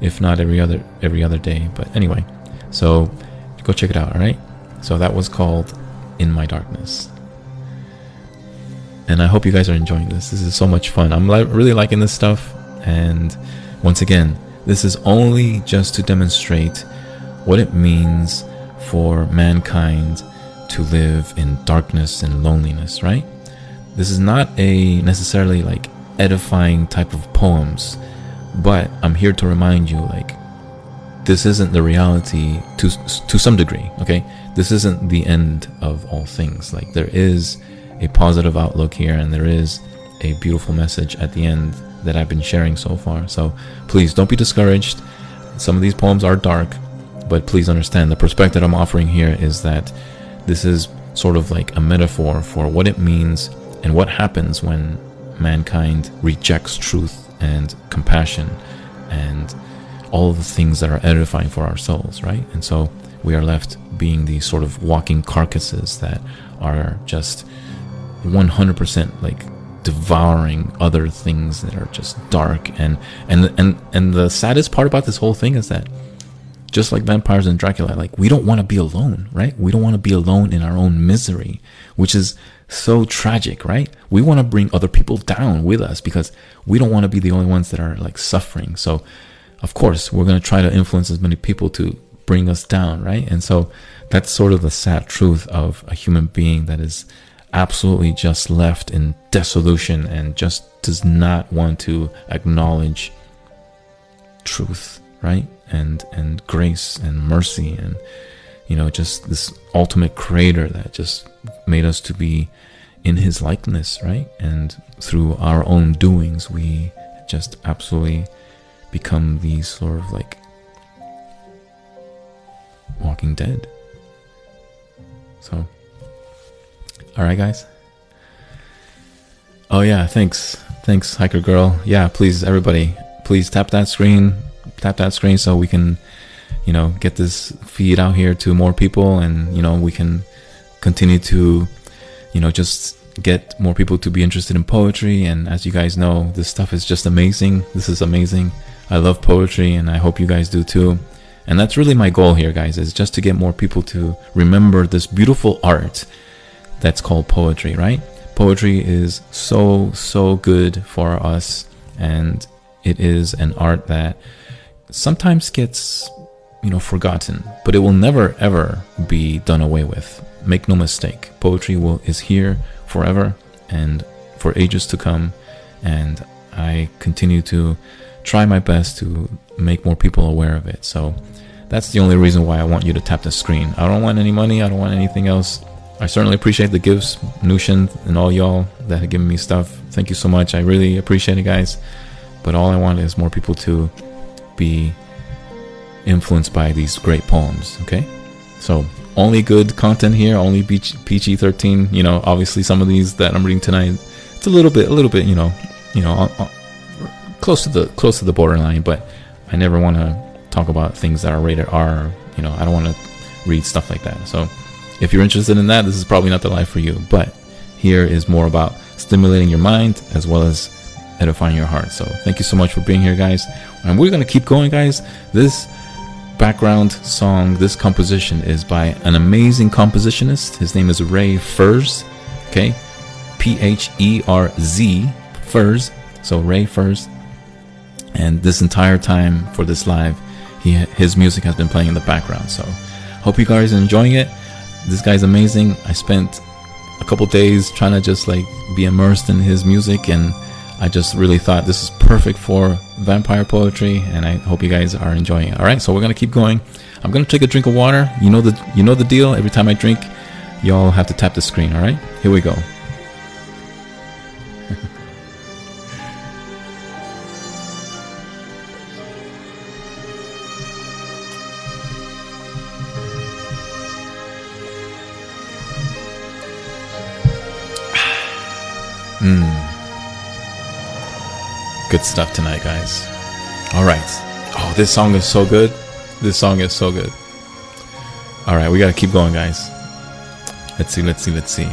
if not every other every other day. But anyway, so go check it out, alright? So that was called In My Darkness and I hope you guys are enjoying this. This is so much fun. I'm li- really liking this stuff, and once again, this is only just to demonstrate what it means for mankind to live in darkness and loneliness, right? This is not a necessarily like edifying type of poems, but I'm here to remind you like this isn't the reality to to some degree, okay? This isn't the end of all things. Like there is a positive outlook here and there is a beautiful message at the end that I've been sharing so far. So please don't be discouraged. Some of these poems are dark, but please understand the perspective I'm offering here is that this is sort of like a metaphor for what it means and what happens when mankind rejects truth and compassion and all the things that are edifying for our souls, right? And so we are left being these sort of walking carcasses that are just 100% like devouring other things that are just dark. And and and and the saddest part about this whole thing is that just like vampires and Dracula like we don't want to be alone right? We don't want to be alone in our own misery which is so tragic right? We want to bring other people down with us because we don't want to be the only ones that are like suffering. So of course we're going to try to influence as many people to bring us down right? And so that's sort of the sad truth of a human being that is absolutely just left in dissolution and just does not want to acknowledge truth, right? And and grace and mercy and you know just this ultimate creator that just made us to be in his likeness, right? And through our own doings we just absolutely become these sort of like walking dead. So all right, guys. Oh yeah, thanks, thanks, hiker girl. Yeah, please, everybody, please tap that screen, tap that screen, so we can, you know, get this feed out here to more people, and you know, we can continue to, you know, just get more people to be interested in poetry. And as you guys know, this stuff is just amazing. This is amazing. I love poetry, and I hope you guys do too. And that's really my goal here, guys, is just to get more people to remember this beautiful art that's called poetry, right? Poetry is so, so good for us, and it is an art that sometimes gets, you know, forgotten, but it will never, ever be done away with. Make no mistake, poetry will, is here forever and for ages to come, and I continue to try my best to make more people aware of it. So that's the only reason why I want you to tap the screen. I don't want any money, I don't want anything else. I certainly appreciate the gifts, Nushin, and all y'all that have given me stuff. Thank you so much. I really appreciate it, guys. But all I want is more people to be influenced by these great poems. Okay, so only good content here. Only PG thirteen. You know, obviously some of these that I'm reading tonight, it's a little bit, a little bit. You know, you know, uh, uh, close to the close to the borderline. But I never want to talk about things that are rated R. You know, I don't want to read stuff like that. So if you're interested in that, this is probably not the life for you. But here is more about stimulating your mind as well as edifying your heart. So thank you so much for being here, guys. And we're going to keep going, guys. This background song, this composition is by an amazing compositionist. His name is Ray Pherz. Okay. P H E R Z, Pherz. So Ray Pherz. And this entire time for this live, he, his music has been playing in the background. So hope you guys are enjoying it this guy's amazing. I spent a couple days trying to just like be immersed in his music and I just really thought this is perfect for vampire poetry and I hope you guys are enjoying it. All right, so we're going to keep going. I'm going to take a drink of water. You know the you know the deal. Every time I drink, y'all have to tap the screen, all right? Here we go. Good stuff tonight, guys. All right. Oh, this song is so good. This song is so good. All right, we got to keep going, guys. Let's see, let's see, let's see.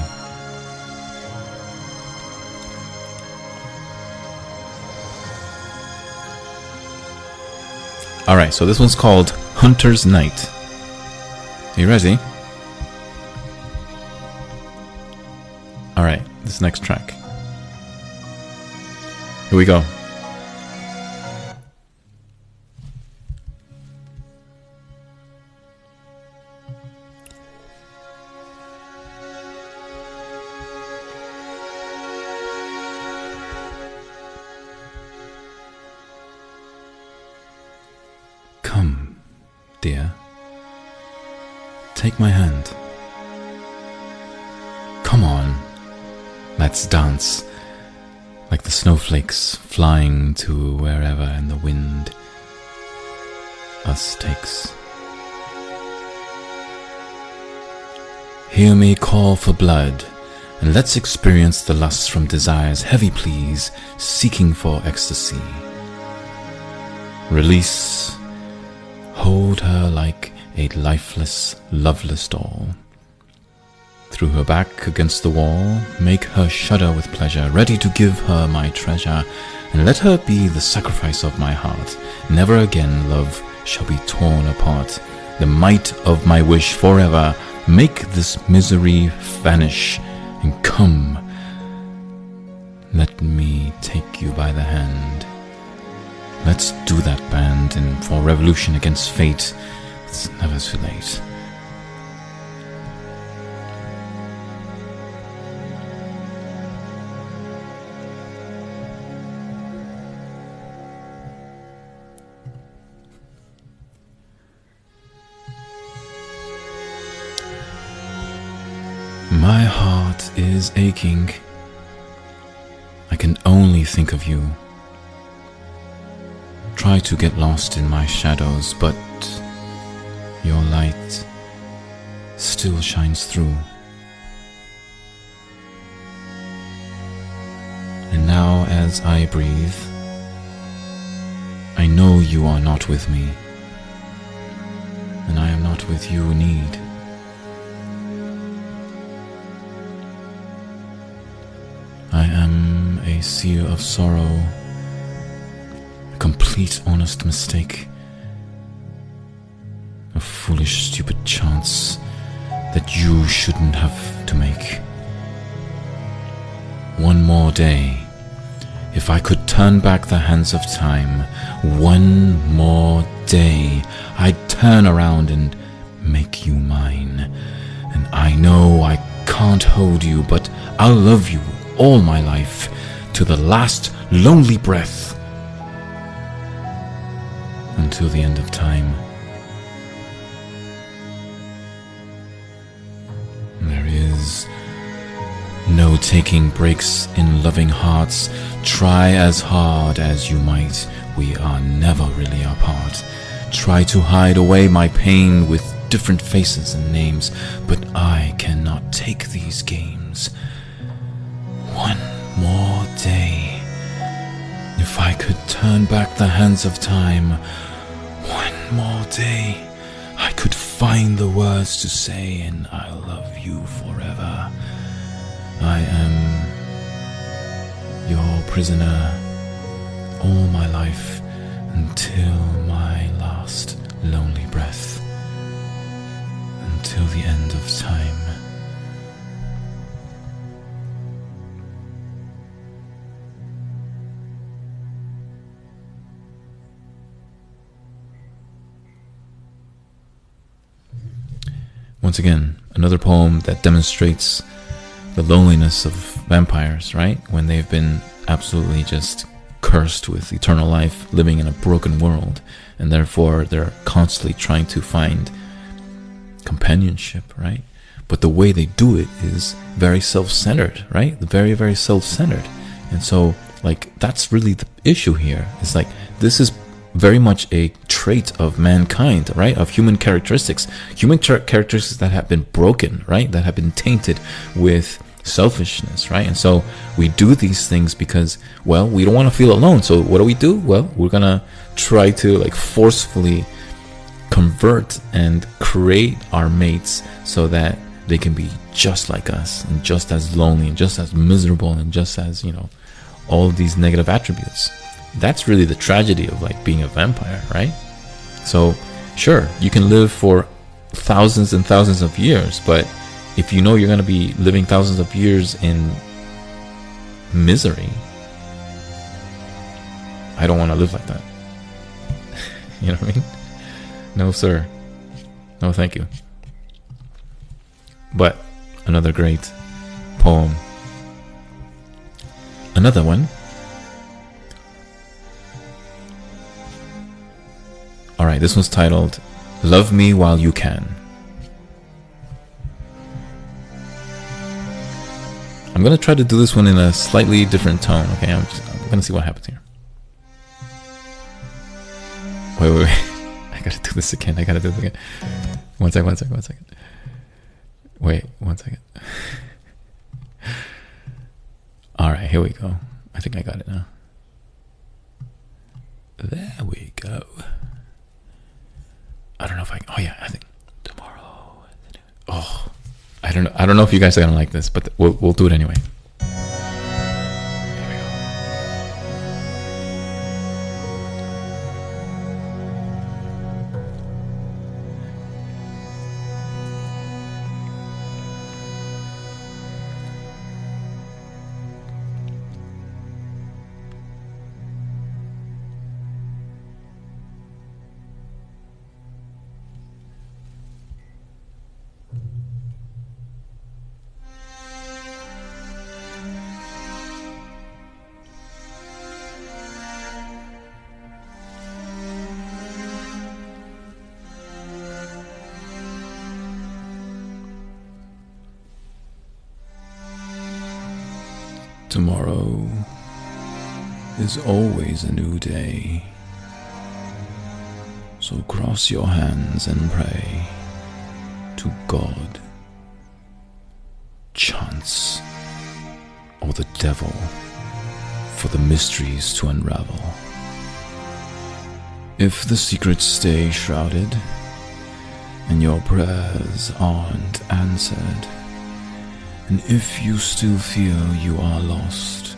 All right, so this one's called Hunter's Night. Are you ready? All right, this next track. Here we go. Dear. Take my hand. Come on, let's dance like the snowflakes flying to wherever in the wind us takes. Hear me call for blood, and let's experience the lust from desire's heavy pleas, seeking for ecstasy. Release, hold her like a lifeless, loveless doll. Through her back against the wall, make her shudder with pleasure, ready to give her my treasure, and let her be the sacrifice of my heart. Never again, love, shall be torn apart. The might of my wish forever, make this misery vanish, and come. Let me take you by the hand. Let's do that band, and for revolution against fate, it's never too late. My heart is aching. I can only think of you. Try to get lost in my shadows, but your light still shines through. And now, as I breathe, I know you are not with me, and I am not with you, need. I am a seer of sorrow, complete honest mistake, a foolish, stupid chance that you shouldn't have to make. One more day. If I could turn back the hands of time, one more day, I'd turn around and make you mine. And I know I can't hold you, but I'll love you all my life to the last lonely breath until the end of time. There is no taking breaks in loving hearts. Try as hard as you might, we are never really apart. Try to hide away my pain with different faces and names, but I cannot take these games. One more day. If I could turn back the hands of time, one more day, I could find the words to say, and I'll love you forever. I am your prisoner all my life until my last lonely breath, until the end of time. Once again, another poem that demonstrates the loneliness of vampires, right? When they've been absolutely just cursed with eternal life, living in a broken world, and therefore they're constantly trying to find companionship, right? But the way they do it is very self centered, right? Very, very self centered. And so, like, that's really the issue here. It's like, this is very much a trait of mankind, right? Of human characteristics, human char- characteristics that have been broken, right? That have been tainted with selfishness, right? And so we do these things because, well, we don't want to feel alone. So what do we do? Well, we're gonna try to like forcefully convert and create our mates so that they can be just like us and just as lonely and just as miserable and just as you know all these negative attributes that's really the tragedy of like being a vampire, right? So, sure, you can live for thousands and thousands of years, but if you know you're going to be living thousands of years in misery, I don't want to live like that. [laughs] you know what I mean? No, sir. No, thank you. But another great poem. Another one Alright, this one's titled Love Me While You Can. I'm gonna try to do this one in a slightly different tone. Okay, I'm, I'm gonna see what happens here. Wait, wait, wait. [laughs] I gotta do this again. I gotta do this again. One second, one second, one second. Wait, one second. [laughs] All right, here we go. I think I got it now. There we go. I don't know if I. Oh yeah, I think tomorrow. Oh, I don't know. I don't know if you guys are gonna like this, but we'll we'll do it anyway. Is always a new day. So cross your hands and pray to God, chance, or the devil for the mysteries to unravel. If the secrets stay shrouded and your prayers aren't answered, and if you still feel you are lost,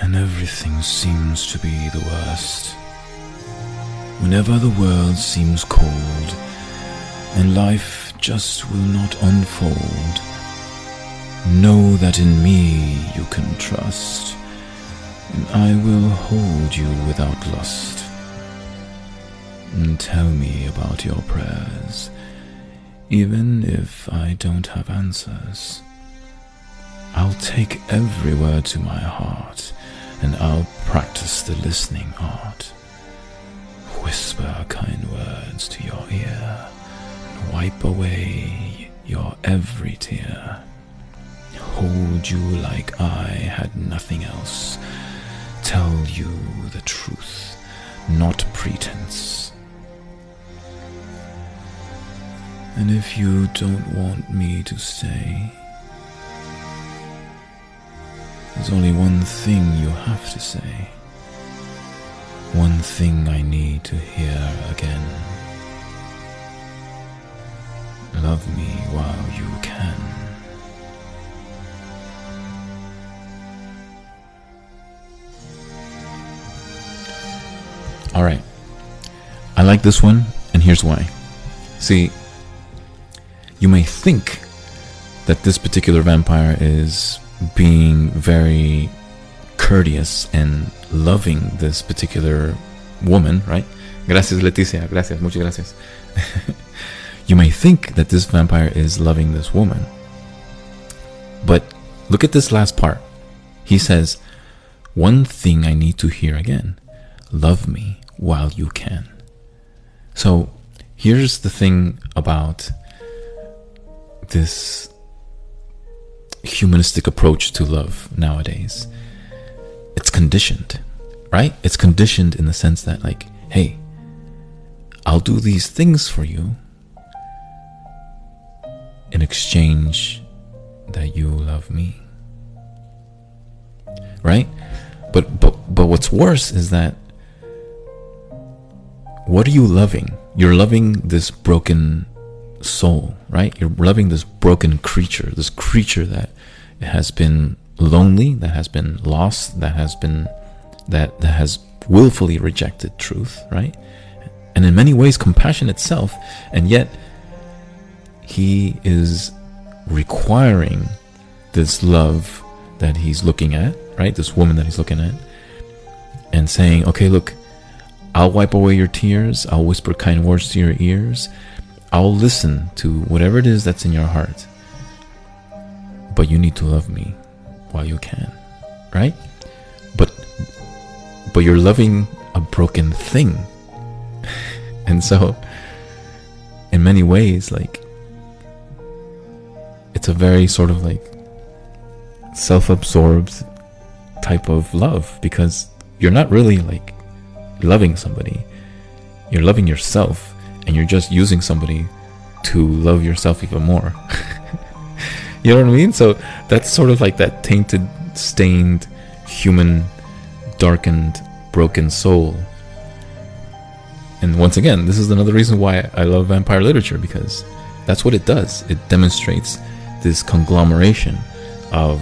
and everything seems to be the worst, whenever the world seems cold, and life just will not unfold, know that in me you can trust, and I will hold you without lust. And tell me about your prayers even if I don't have answers. I'll take every word to my heart and I'll practice the listening art. Whisper kind words to your ear and wipe away your every tear. Hold you like I had nothing else. Tell you the truth, not pretense. And if you don't want me to stay, there's only one thing you have to say. One thing I need to hear again. Love me while you can. All right. I like this one, and here's why. See, you may think that this particular vampire is being very courteous and loving this particular woman, right? Gracias, Leticia. Gracias. Muchas gracias. [laughs] you may think that this vampire is loving this woman. But look at this last part. He says, One thing I need to hear again love me while you can. So here's the thing about this humanistic approach to love nowadays. It's conditioned, right? It's conditioned in the sense that, like, hey, I'll do these things for you in exchange that you love me. Right? But but but what's worse is that what are you loving? You're loving this broken soul, right? You're loving this broken creature, this creature that has been lonely, that has been lost, that has been that that has willfully rejected truth, right? And in many ways compassion itself, and yet he is requiring this love that he's looking at, right? This woman that he's looking at, and saying, okay, look, I'll wipe away your tears, I'll whisper kind words to your ears, I'll listen to whatever it is that's in your heart. But you need to love me while you can, right? But but you're loving a broken thing. [laughs] and so in many ways like it's a very sort of like self-absorbed type of love because you're not really like loving somebody. You're loving yourself and you're just using somebody to love yourself even more. [laughs] you know what I mean? So that's sort of like that tainted, stained, human, darkened, broken soul. And once again, this is another reason why I love vampire literature because that's what it does. It demonstrates this conglomeration of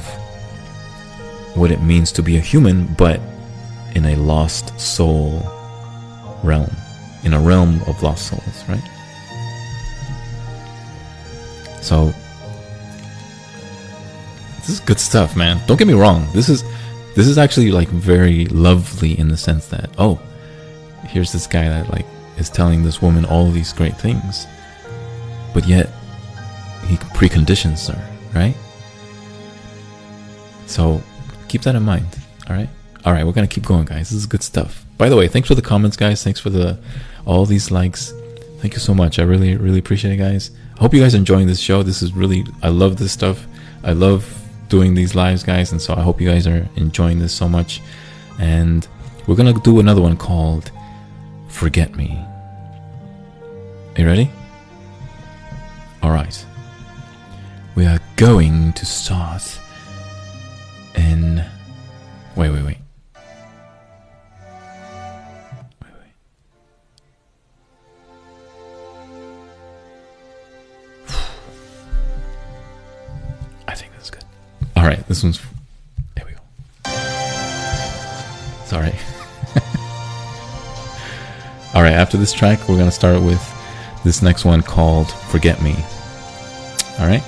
what it means to be a human, but in a lost soul realm, in a realm of lost souls, right? So, this is good stuff, man. Don't get me wrong. This is this is actually like very lovely in the sense that oh, here's this guy that like is telling this woman all these great things, but yet he preconditions her, right? So keep that in mind. All right. All right. We're gonna keep going, guys. This is good stuff. By the way, thanks for the comments, guys. Thanks for the all these likes. Thank you so much. I really, really appreciate it, guys. I hope you guys are enjoying this show. This is really, I love this stuff. I love doing these lives, guys, and so I hope you guys are enjoying this so much. And we're gonna do another one called "Forget Me." Are you ready? All right. We are going to start in. Wait, wait. Wait, All right, this one's. There we go. Sorry. [laughs] All right, after this track, we're going to start with this next one called Forget Me. All right?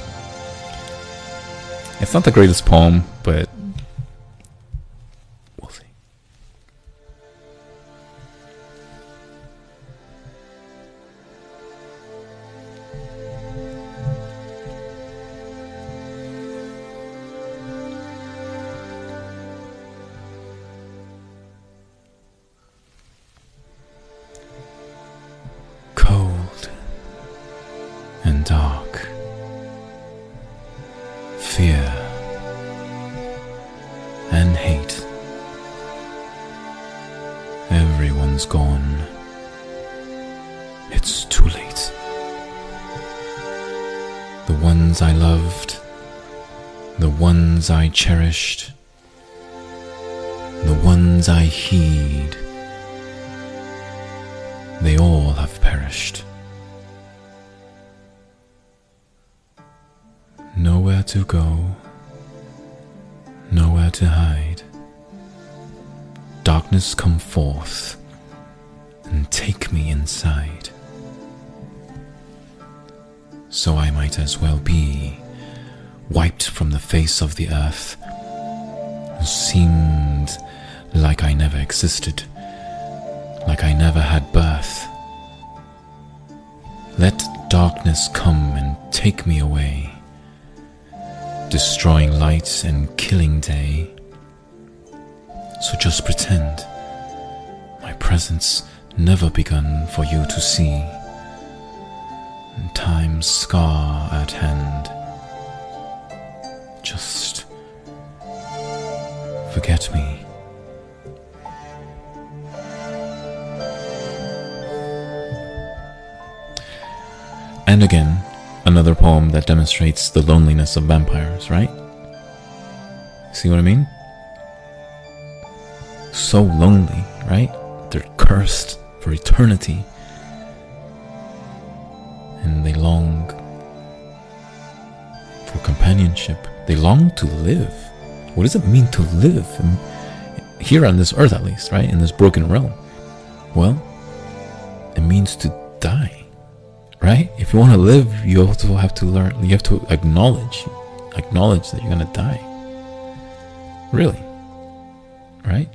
It's not the greatest poem, but Everyone's gone. It's too late. The ones I loved, the ones I cherished, the ones I heed, they all have perished. Nowhere to go, nowhere to hide. Darkness come forth and take me inside. So I might as well be wiped from the face of the earth. Seemed like I never existed, like I never had birth. Let darkness come and take me away destroying light and killing day. So just pretend my presence never begun for you to see, and time's scar at hand. Just forget me. And again, another poem that demonstrates the loneliness of vampires, right? See what I mean? So lonely, right? They're cursed for eternity. And they long for companionship. They long to live. What does it mean to live? Here on this earth, at least, right? In this broken realm. Well, it means to die right? If you want to live, you also have to learn. You have to acknowledge, acknowledge that you're gonna die. Really, right?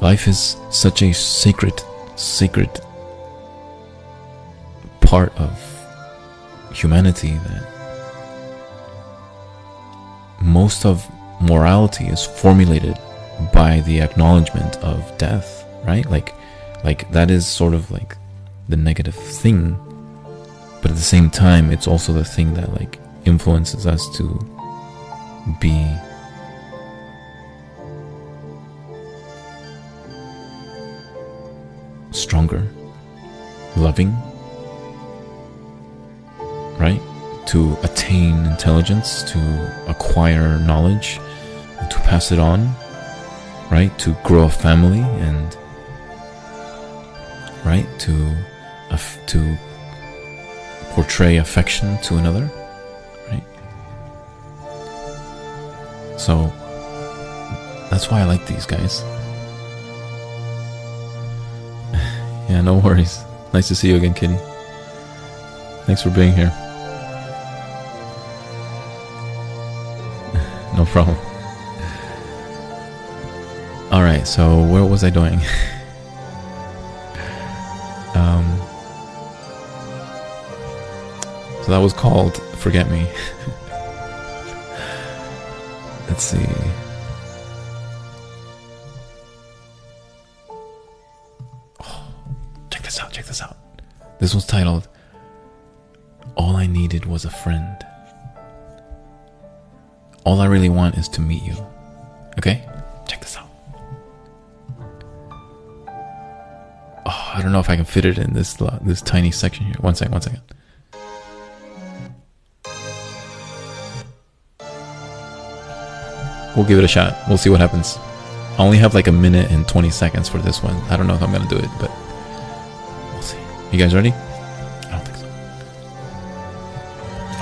Life is such a sacred, sacred part of humanity that most of morality is formulated by the acknowledgement of death, right? Like, like that is sort of like the negative thing but at the same time it's also the thing that like influences us to be stronger, loving, right? To attain intelligence, to acquire knowledge, to pass it on, right? To grow a family and right to to portray affection to another, right? So that's why I like these guys. Yeah, no worries. Nice to see you again, Kitty. Thanks for being here. [laughs] no problem. Alright, so where was I doing? [laughs] um, so that was called Forget Me. [laughs] Let's see. This out, check this out. This was titled All I Needed Was a Friend. All I really want is to meet you. Okay? Check this out. Oh, I don't know if I can fit it in this this tiny section here. One second, one second. We'll give it a shot. We'll see what happens. I only have like a minute and 20 seconds for this one. I don't know if I'm gonna do it, but. You guys ready? I don't think so.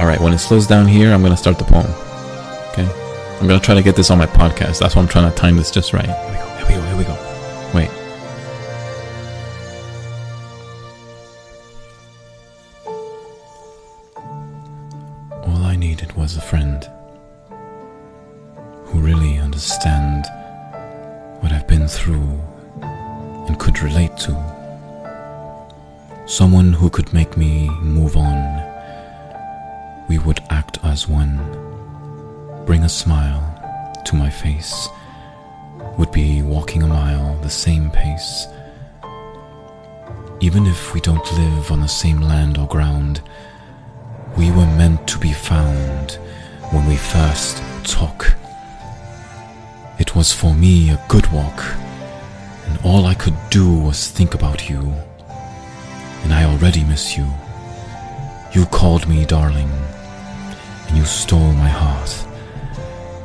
Alright, when it slows down here, I'm gonna start the poem. Okay? I'm gonna try to get this on my podcast. That's why I'm trying to time this just right. Here we go, here we go, here we go. Wait. All I needed was a friend who really understand what I've been through and could relate to. Someone who could make me move on. We would act as one, bring a smile to my face, would be walking a mile the same pace. Even if we don't live on the same land or ground, we were meant to be found when we first talk it was for me a good walk, and all I could do was think about you. And I already miss you. You called me darling, and you stole my heart.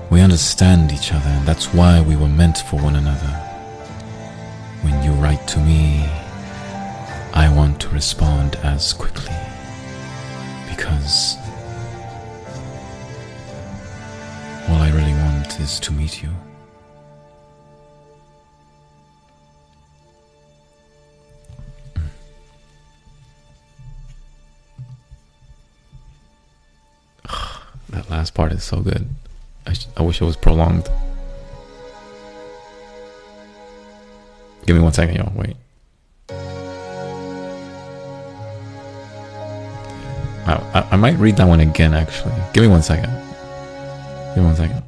We understand each other, and that's why we were meant for one another. When you write to me, I want to respond as quickly. Because all I really want is to meet you. Last part is so good. I, sh- I wish it was prolonged. Give me one second, y'all. Wait. I, I, I might read that one again, actually. Give me one second. Give me one second.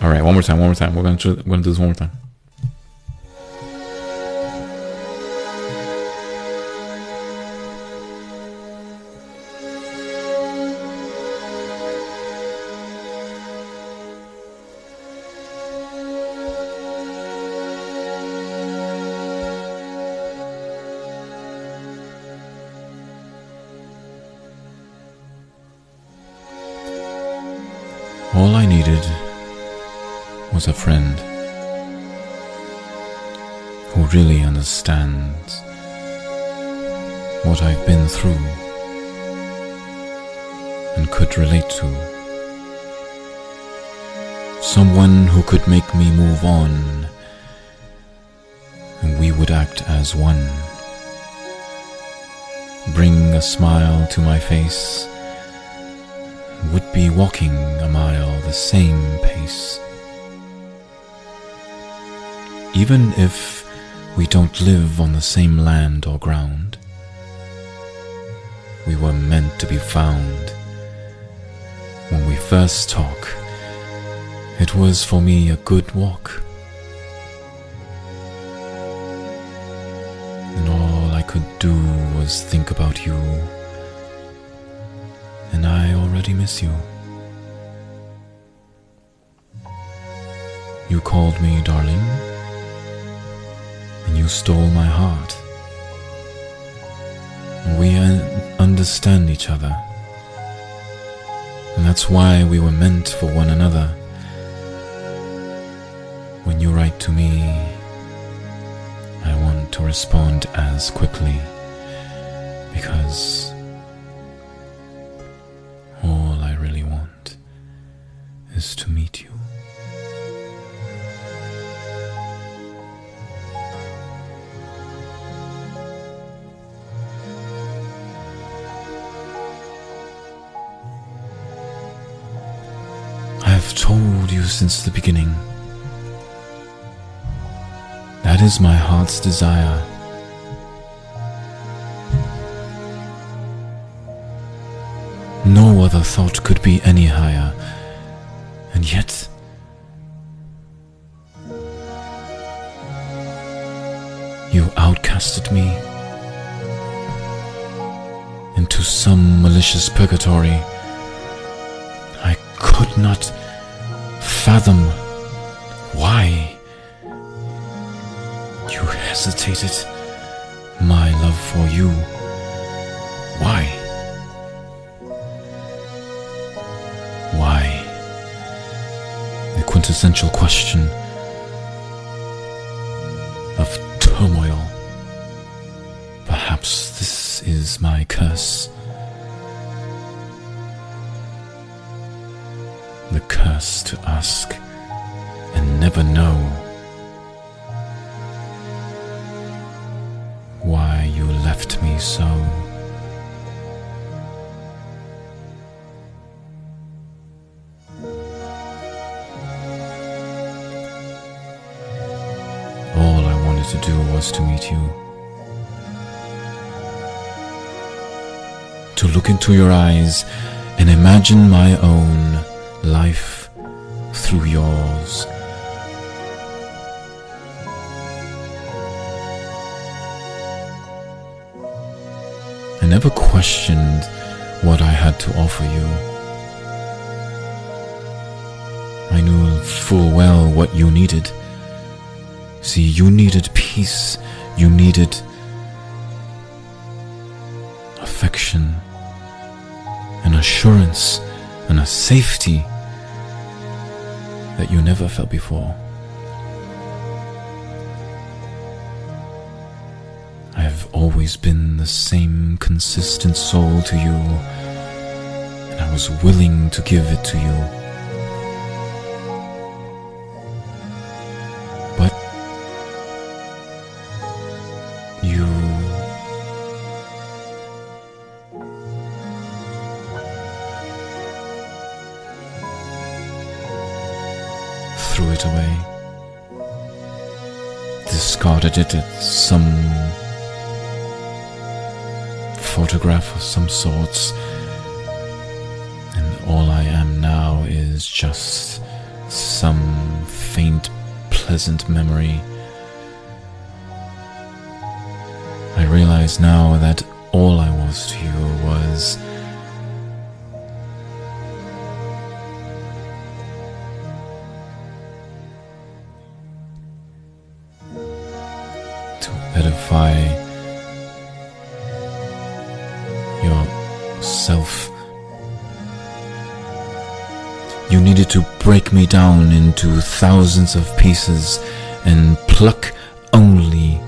All right, one more time, one more time. We're gonna, we're gonna do this one more time. A friend who really understands what I've been through and could relate to. Someone who could make me move on and we would act as one. Bring a smile to my face would be walking a mile the same pace. Even if we don't live on the same land or ground, we were meant to be found. When we first talk, it was for me a good walk. And all I could do was think about you, and I already miss you. You called me darling, and you stole my heart. We understand each other, and that's why we were meant for one another. When you write to me, I want to respond as quickly because all I really want is to meet you. Have told you since the beginning. That is my heart's desire. No other thought could be any higher, and yet you outcasted me into some malicious purgatory. I could not fathom why you hesitated my love for you. Why? Why? The quintessential question of turmoil. Perhaps this is my curse. Curse to ask and never know why you left me so. All I wanted to do was to meet you. To look into your eyes and imagine my own life through yours. I never questioned what I had to offer you. I knew full well what you needed. See, you needed peace, you needed affection, an assurance, and a safety that you never felt before. I have always been the same consistent soul to you, and I was willing to give it to you. At some photograph of some sorts, and all I am now is just some faint, pleasant memory. I realize now that all I was to you edify yourself. You needed to break me down into thousands of pieces and pluck only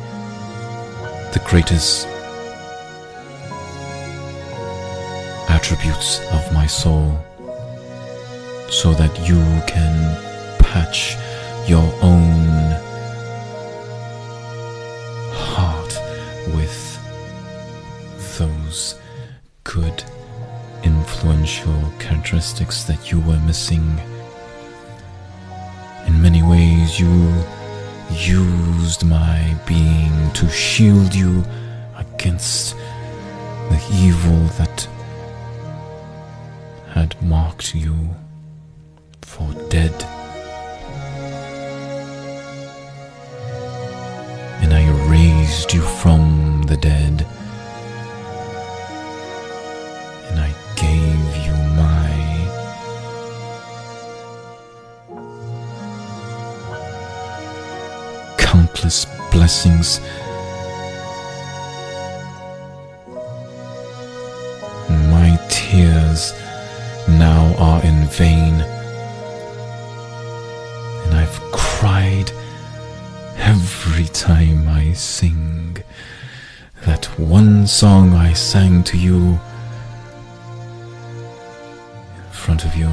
the greatest attributes of my soul so that you can patch your own In many ways, you used my being to shield you against the evil that had marked you for dead in vain, and I've cried every time I sing that one song I sang to you in front of you,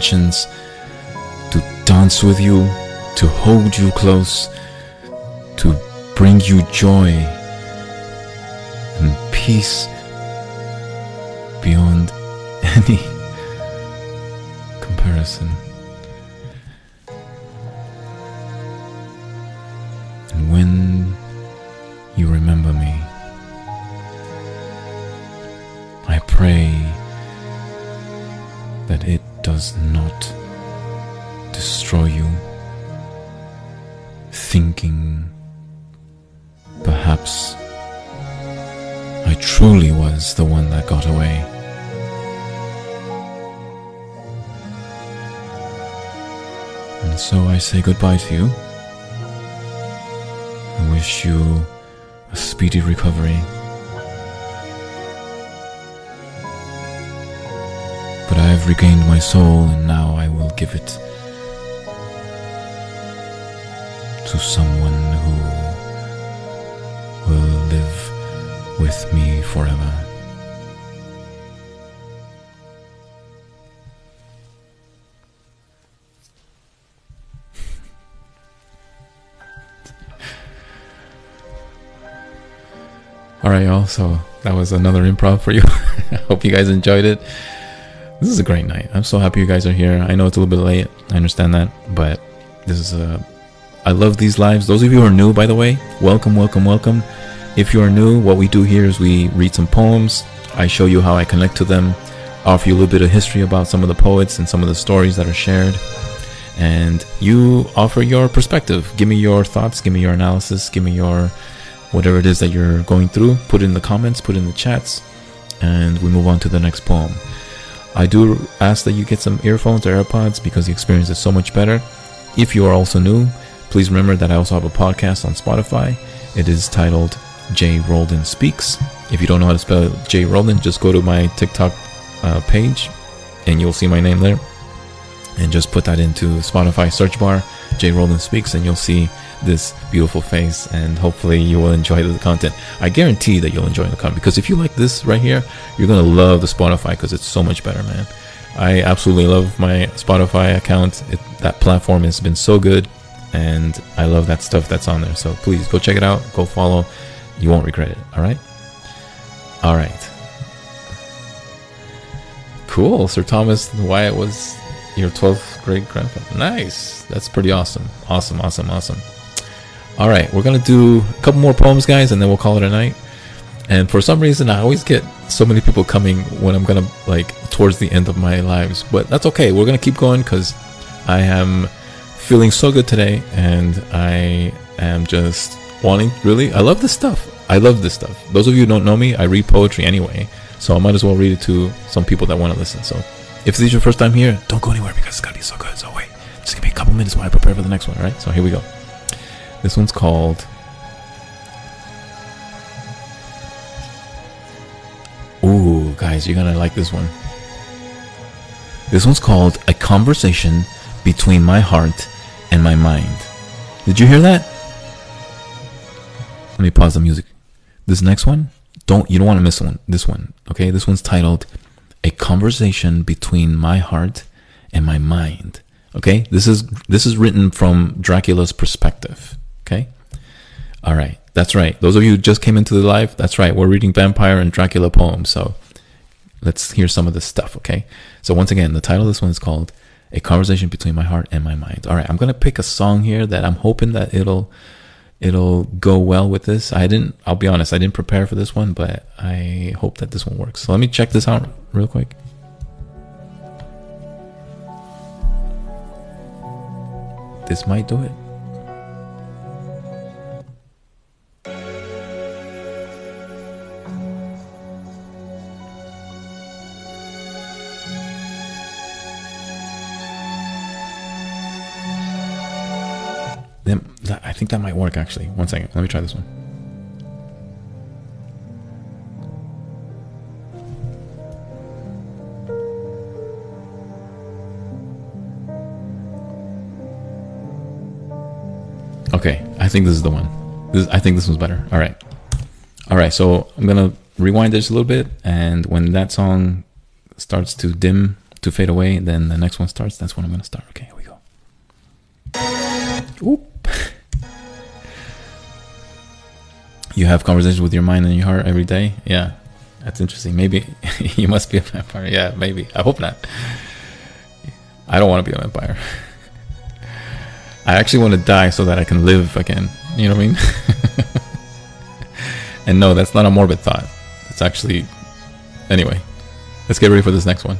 intentions to dance with you, to hold you close, to bring you joy and peace beyond [laughs] any comparison. Goodbye to you. I wish you a speedy recovery. But I have regained my soul and now I will give it to someone who will live with me forever. All right, y'all. So that was another improv for you. [laughs] I hope you guys enjoyed it. This is a great night. I'm so happy you guys are here. I know it's a little bit late. I understand that, but this is a. I love these lives. Those of you who are new, by the way, welcome, welcome, welcome. If you are new, what we do here is we read some poems. I show you how I connect to them, offer you a little bit of history about some of the poets and some of the stories that are shared, and you offer your perspective. Give me your thoughts. Give me your analysis. Give me your whatever it is that you're going through. Put it in the comments. Put it in the chats, and we move on to the next poem. I do ask that you get some earphones or AirPods because the experience is so much better. If you are also new, please remember that I also have a podcast on Spotify. It is titled J Roldan Speaks. If you don't know how to spell J Roldan, just go to my TikTok uh, page and you'll see my name there. And just put that into Spotify search bar, J Roldan Speaks, and you'll see this beautiful face. And hopefully, you will enjoy the content. I guarantee that you'll enjoy the content because if you like this right here, you're gonna love the Spotify because it's so much better, man. I absolutely love my Spotify account. It, that platform has been so good, and I love that stuff that's on there. So please go check it out. Go follow. You won't regret it. All right. All right. Cool. Sir Thomas Wyatt was your 12th great grandfather. Nice. That's pretty awesome. Awesome. Awesome. Awesome. All right. We're to do a couple more poems, guys, and then we'll call it a night. And for some reason, I always get so many people coming when I'm to, like, towards the end of my lives. But that's okay. We're to keep going because I am feeling so good today and I am just wanting really, I love this stuff. I love this stuff. Those of you who don't know me, I read poetry anyway, so I might as well read it to some people that want to listen. So if this is your first time here, don't go anywhere because it's gonna be so good. So wait, just give me a couple minutes while I prepare for the next one. All right. So here we go. This one's called. Ooh, guys, you're gonna like this one. This one's called A Conversation Between My Heart and My Mind. Did you hear that? Let me pause the music. This next one, don't you don't want to miss one. This one, okay? This one's titled A Conversation Between My Heart and My Mind. Okay? This is this is written from Dracula's perspective. Okay? All right. That's right. Those of you who just came into the live, that's right. We're reading vampire and Dracula poems. So let's hear some of this stuff, okay? So once again, the title of this one is called A Conversation Between My Heart and My Mind. All right, I'm going to pick a song here that I'm hoping that it'll it'll go well with this. I didn't I'll be honest, I didn't prepare for this one, but I hope that this one works. So let me check this out real quick. This might do it. That, I think that might work actually. One second. Let me try this one. Okay, I think this is the one. This, I think this one's better. All right. All right, so I'm going to rewind this a little bit and when that song starts to dim, to fade away, then the next one starts. That's when I'm going to start. Okay, here we go. Oop. [laughs] You have conversations with your mind and your heart every day. Yeah, that's interesting. Maybe [laughs] you must be a vampire. Yeah, maybe. I hope not. I don't want to be a vampire. I actually want to die so that I can live again. You know what I mean? [laughs] and no, that's not a morbid thought. It's actually. Anyway, let's get ready for this next one.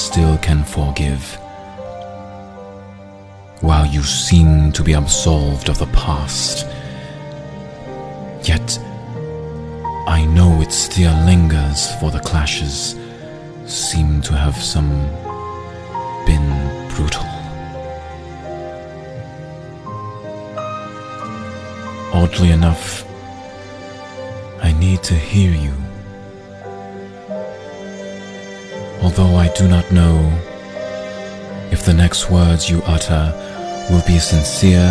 Still can forgive, while you seem to be absolved of the past. Yet, I know it still lingers, for the clashes seem to have some been brutal. Oddly enough, I need to hear you. Although I do not know if the next words you utter will be sincere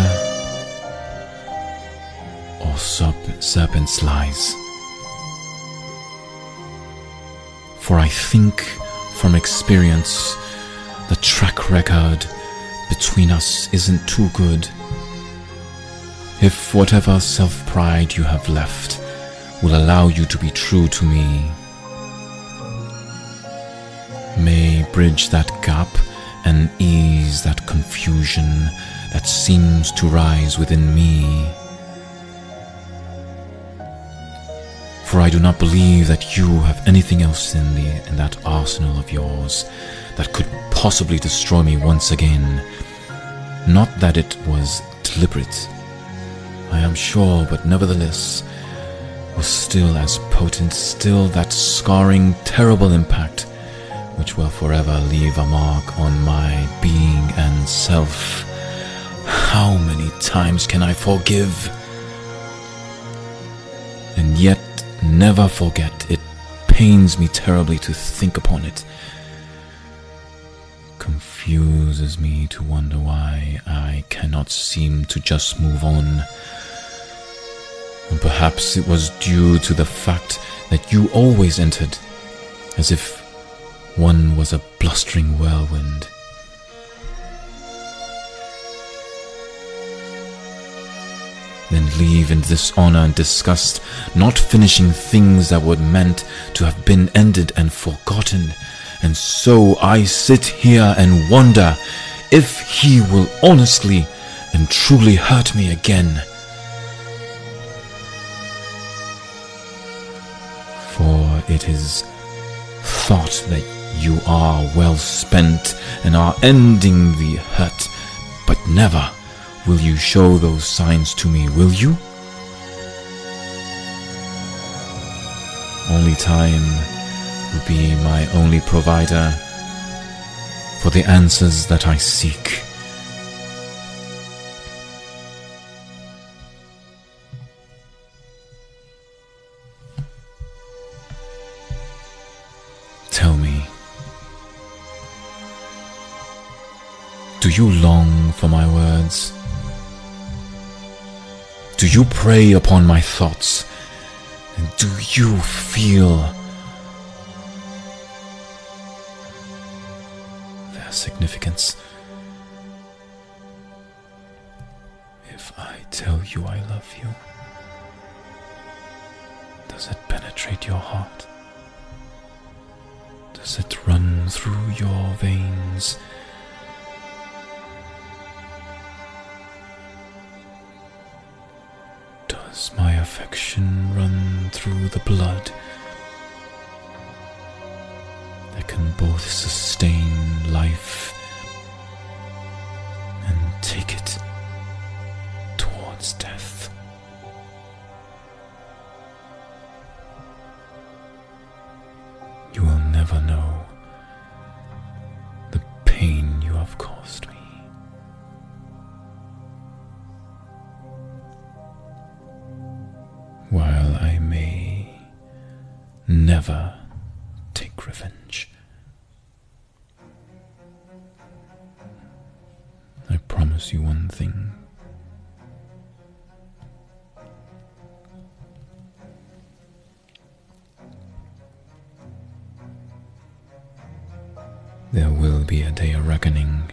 or serp- serpent's lies. For I think from experience the track record between us isn't too good. If whatever self pride you have left will allow you to be true to me, may bridge that gap and ease that confusion that seems to rise within me. For I do not believe that you have anything else in the in that arsenal of yours that could possibly destroy me once again. Not that it was deliberate. I am sure, but nevertheless, was still as potent, still that scarring, terrible impact which will forever leave a mark on my being and self. How many times can I forgive? And yet never forget. It pains me terribly to think upon it. Confuses me to wonder why I cannot seem to just move on. And perhaps it was due to the fact that you always entered as if one was a blustering whirlwind. Then leave in dishonor and disgust, not finishing things that were meant to have been ended and forgotten. And so I sit here and wonder if he will honestly and truly hurt me again. For it is thought that you are well spent and are ending the hurt, but never will you show those signs to me, will you? Only time will be my only provider for the answers that I seek. Tell me. You long for my words? Do you prey upon my thoughts? And do you feel their significance? If I tell you I love you, does it penetrate your heart? Does it run through your veins? Does my affection run through the blood that can both sustain life and take it towards death? You will never know While I may never take revenge, I promise you one thing. There will be a day of reckoning.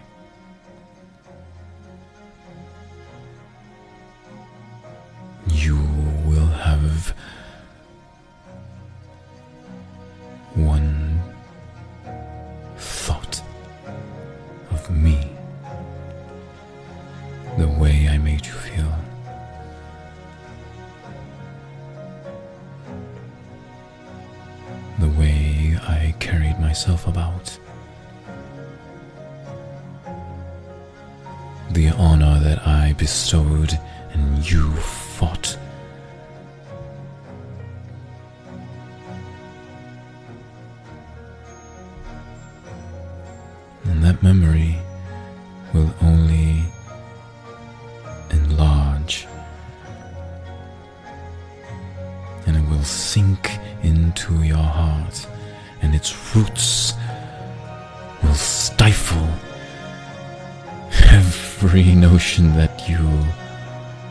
That you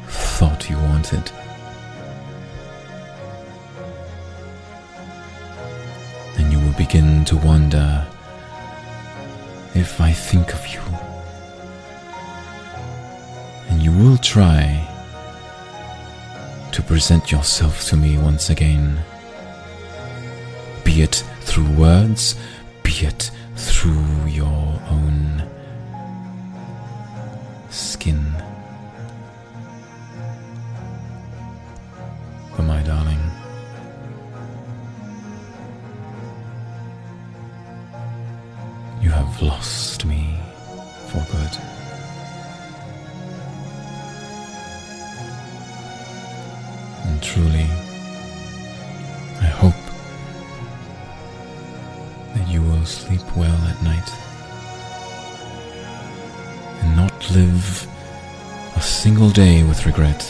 thought you wanted. And you will begin to wonder if I think of you. And you will try to present yourself to me once again, be it through words, be it through your own have lost me for good. And truly, I hope that you will sleep well at night and not live a single day with regret.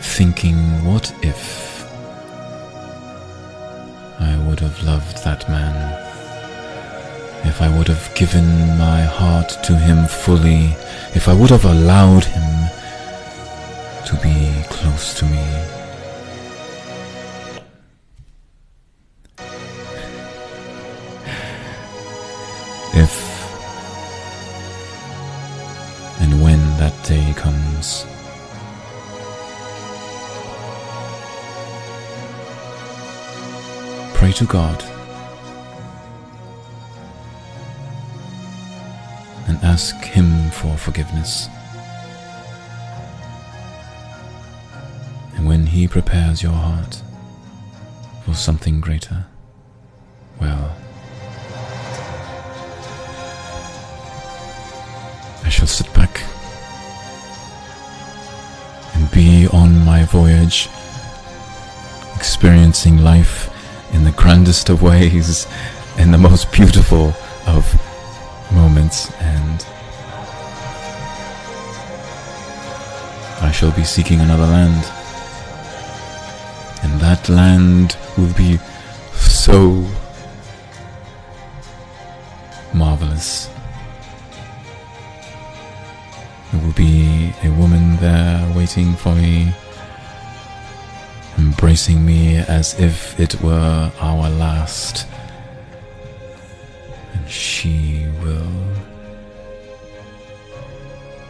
Thinking, what if have loved that man? If I would have given my heart to him fully, if I would have allowed him to be close to me. To God and ask Him for forgiveness. And when He prepares your heart for something greater, well, I shall sit back and be on my voyage, experiencing life in the grandest of ways and the most beautiful of moments, and I shall be seeking another land. And that land will be so marvelous. There will be a woman there waiting for me, embracing me as if it were our last. And she will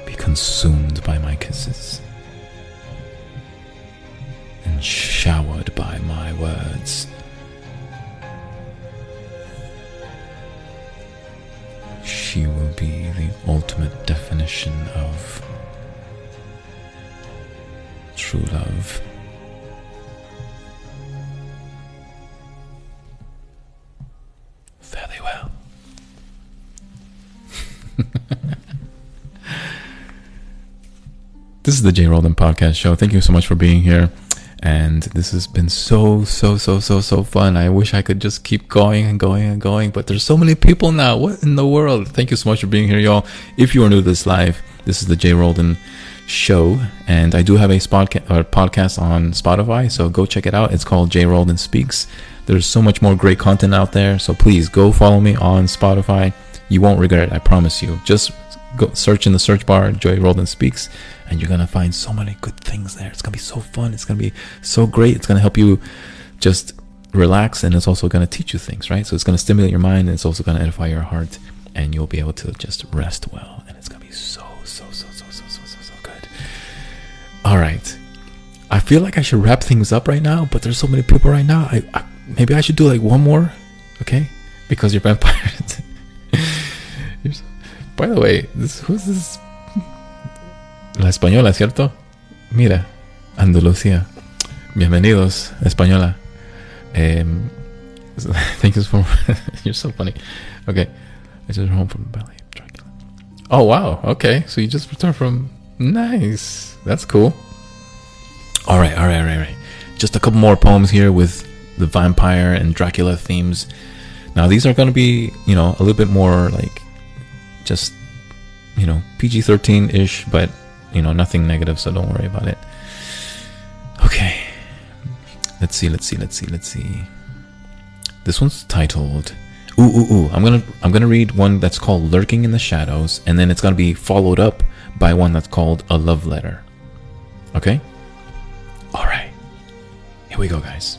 be consumed by my kisses and showered by my words. She will be the ultimate definition of true love. This is the J. Roldan Podcast Show. Thank you so much for being here. And this has been so, so, so, so, so fun. I wish I could just keep going and going and going, but there's so many people now. What in the world? Thank you so much for being here, y'all. If you are new to this live, this is the J. Roldan Show, and I do have a podcast on Spotify, so go check it out. It's called J. Roldan Speaks. There's so much more great content out there, so please go follow me on Spotify. You won't regret it, I promise you. Just go search in the search bar, J Roldan Speaks, and you're gonna find so many good things there. It's gonna be so fun. It's gonna be so great. It's gonna help you just relax, and it's also gonna teach you things, right? So it's gonna stimulate your mind, and it's also gonna edify your heart, and you'll be able to just rest well, and it's gonna be so, so, so, so, so, so, so, so good. All right. I feel like I should wrap things up right now, but there's so many people right now. I, I maybe I should do like one more, okay? Because you're vampires. [laughs] By the way, who's this? La española, ¿cierto? Mira, Andalucía. Bienvenidos, española. Um, [laughs] thank you for. [laughs] you're so funny. Okay, I just home from ballet. Dracula. Oh wow. Okay, so you just returned from. Nice. That's cool. All right, all right, all right, all right. Just a couple more poems here with the vampire and Dracula themes. Now these are going to be, you know, a little bit more like just, you know, PG 13 ish, but, you know, nothing negative, so don't worry about it. Okay. Let's see, let's see, let's see, let's see. This one's titled. Ooh, ooh, ooh. I'm gonna I'm gonna read one that's called Lurking in the Shadows, and then it's gonna be followed up by one that's called A Love Letter. Okay? Alright. Here we go, guys.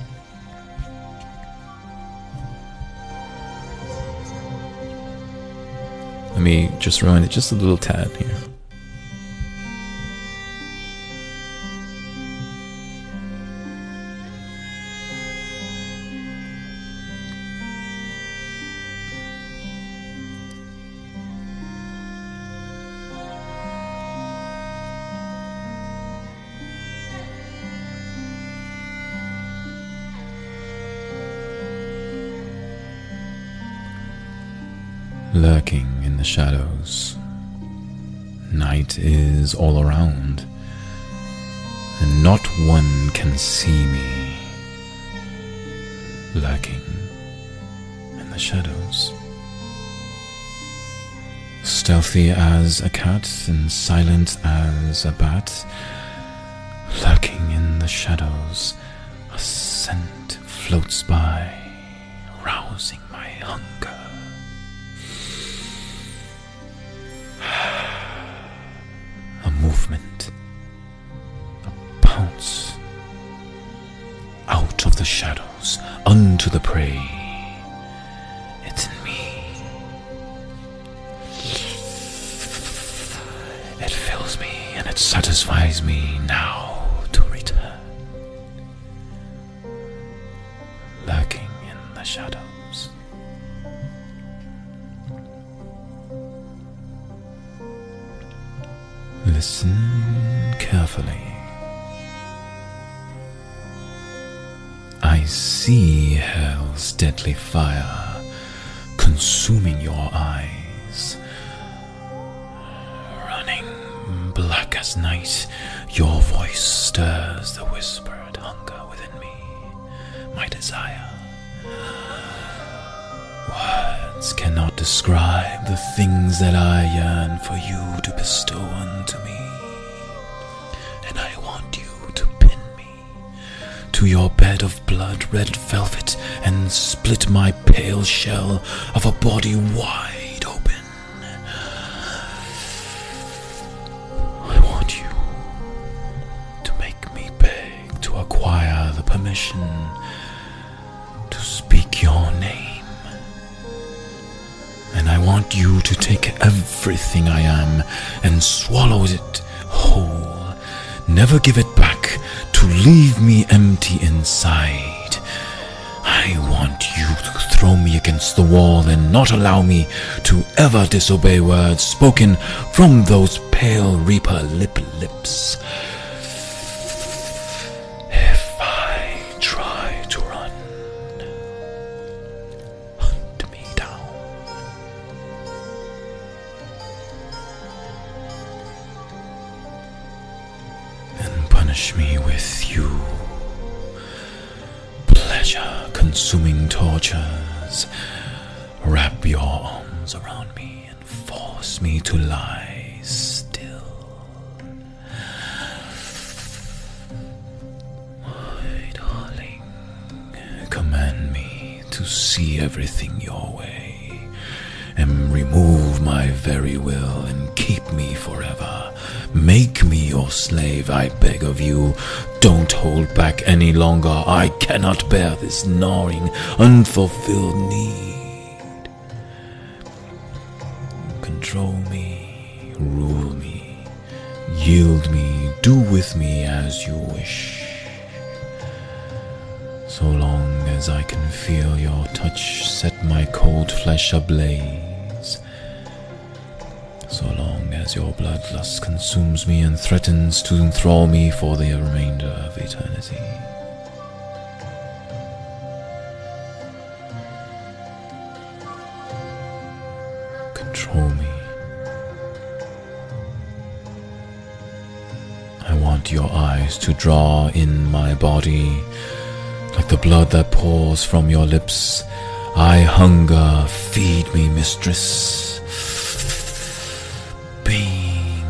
Let me just rewind it just a little tad here. Lurking in the shadows. Night is all around, and not one can see me, lurking in the shadows. Stealthy as a cat and silent as a bat, lurking in the shadows, a scent floats by, rousing my hunger. A movement, a pounce, out of the shadows, unto the prey. It's in me. It fills me and it satisfies me now to return. Lurking in the shadows. Listen carefully. I see hell's deadly fire consuming your eyes. Running black as night, your voice stirs the whispered hunger within me, my desire. Words cannot describe the things that I yearn for you to bestow unto me. And I want you to pin me to your bed of blood red velvet and split my pale shell of a body wide You to take everything I am and swallow it whole. Never give it back to leave me empty inside. I want you to throw me against the wall and not allow me to ever disobey words spoken from those pale reaper lip lips. Cannot bear this gnawing, unfulfilled need. Control me, rule me, yield me, do with me as you wish. So long as I can feel your touch set my cold flesh ablaze. So long as your bloodlust consumes me and threatens to enthrall me for the remainder of eternity. Your eyes to draw in my body like the blood that pours from your lips. I hunger, feed me, mistress. Being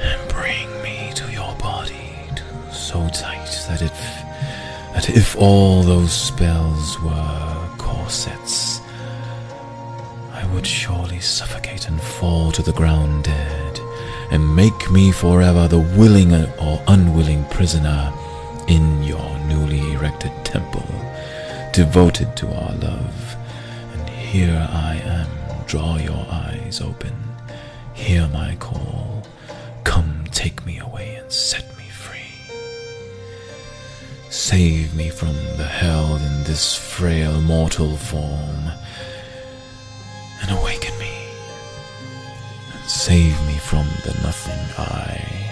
and bring me to your body, to so tight that it that if all those spells were corsets, I would surely suffocate and fall to the ground dead, and make me forever the willing or unwilling prisoner in your newly erected temple, devoted to our love. And here I am, draw your eyes open, hear my call, come take me away and set me free. Save me from the hell in this frail mortal form, and awaken save me from the nothing I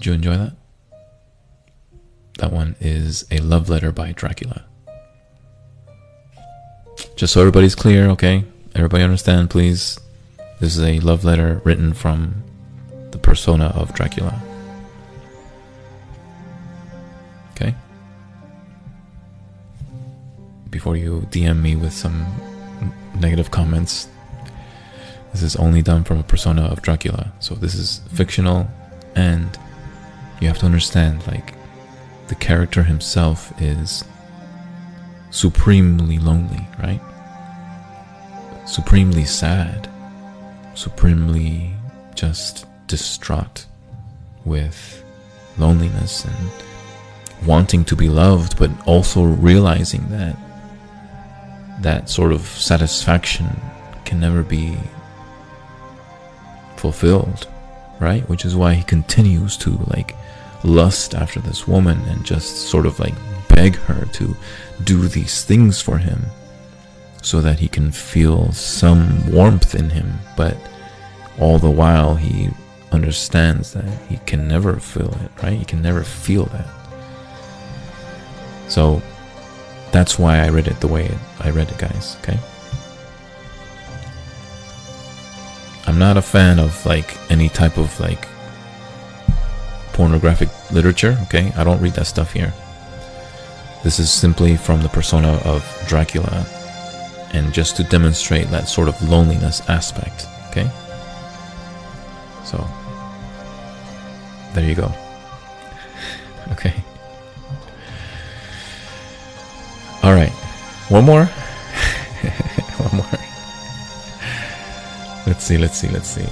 Did you enjoy that? That one is a love letter by Dracula. Just so everybody's clear, okay? Everybody understand, please. This is a love letter written from the persona of Dracula. Okay? Before you DM me with some negative comments, this is only done from a persona of Dracula. So this is fictional and you have to understand like the character himself is supremely lonely, right? Supremely sad, supremely just distraught with loneliness and wanting to be loved, but also realizing that that sort of satisfaction can never be fulfilled, right? Which is why he continues to like lust after this woman and just sort of like beg her to do these things for him so that he can feel some warmth in him. But all the while, he understands that he can never feel it, right? He can never feel that. So that's why I read it the way I read it, guys, okay? I'm not a fan of like any type of like pornographic literature, okay? I don't read that stuff here. This is simply from the persona of Dracula and just to demonstrate that sort of loneliness aspect, okay? So, there you go. [laughs] okay. All right. One more. [laughs] One more. [laughs] Let's see, let's see, let's see.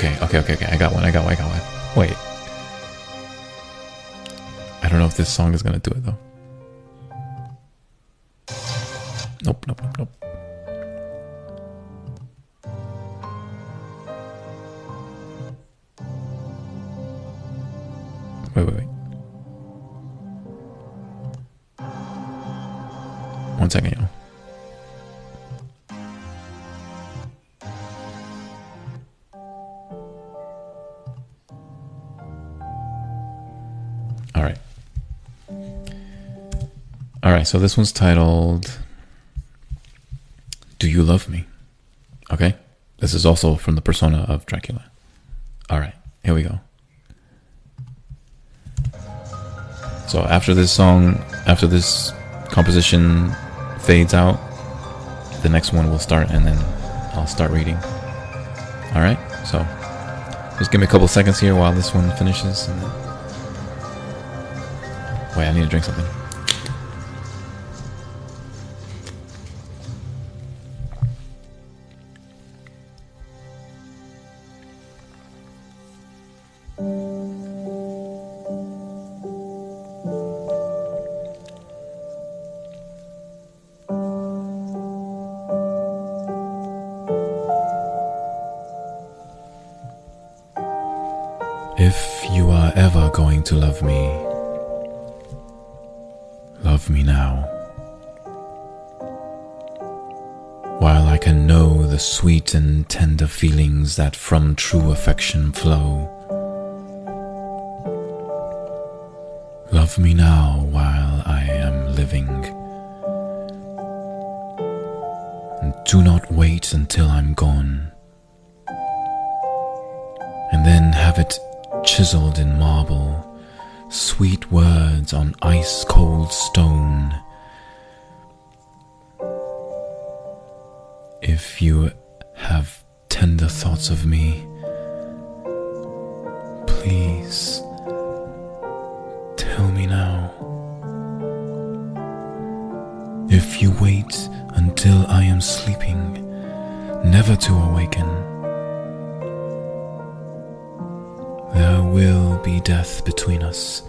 Okay, okay, okay, okay. I got one. I got one. I got one. Wait. I don't know if this song is gonna do it though. Nope, nope, nope, nope. Wait, wait, wait. One second, y'all. All right, so this one's titled Do You Love Me? Okay. This is also from the persona of Dracula. All right, here we go. So after this song, after this composition fades out, the next one will start and then I'll start reading. All right, so just give me a couple seconds here while this one finishes. Wait, I need to drink something. Sweet and tender feelings that from true affection flow. Love me now while I am living. And do not wait until I'm gone. And then have it chiseled in marble, sweet words on ice cold stone. If you have tender thoughts of me, please tell me now. If you wait until I am sleeping, never to awaken, there will be death between us,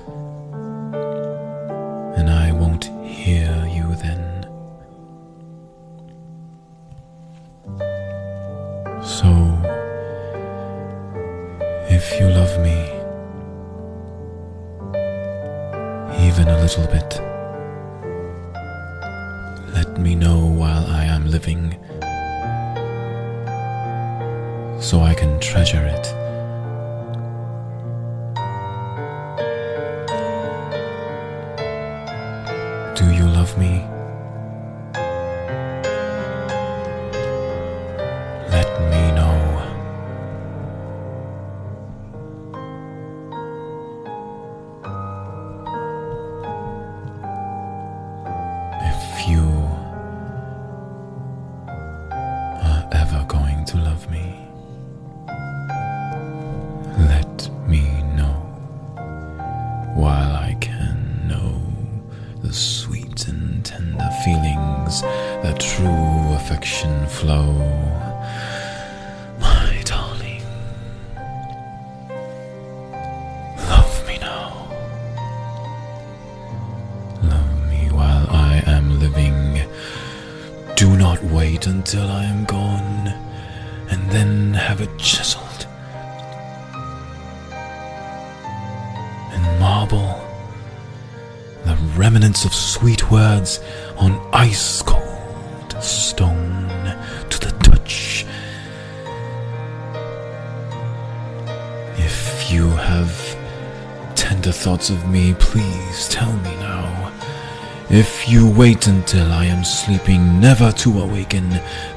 sleeping, never to awaken,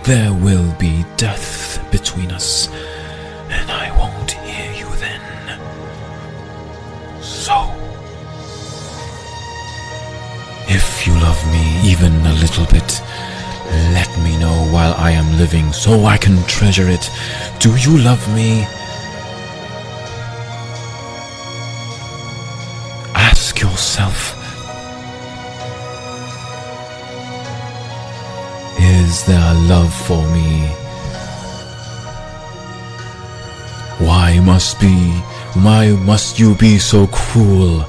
there will be death between us, and I won't hear you then. So, if you love me even a little bit, let me know while I am living so I can treasure it. Do you love me? Love for me? Why must be, why must you be so cruel?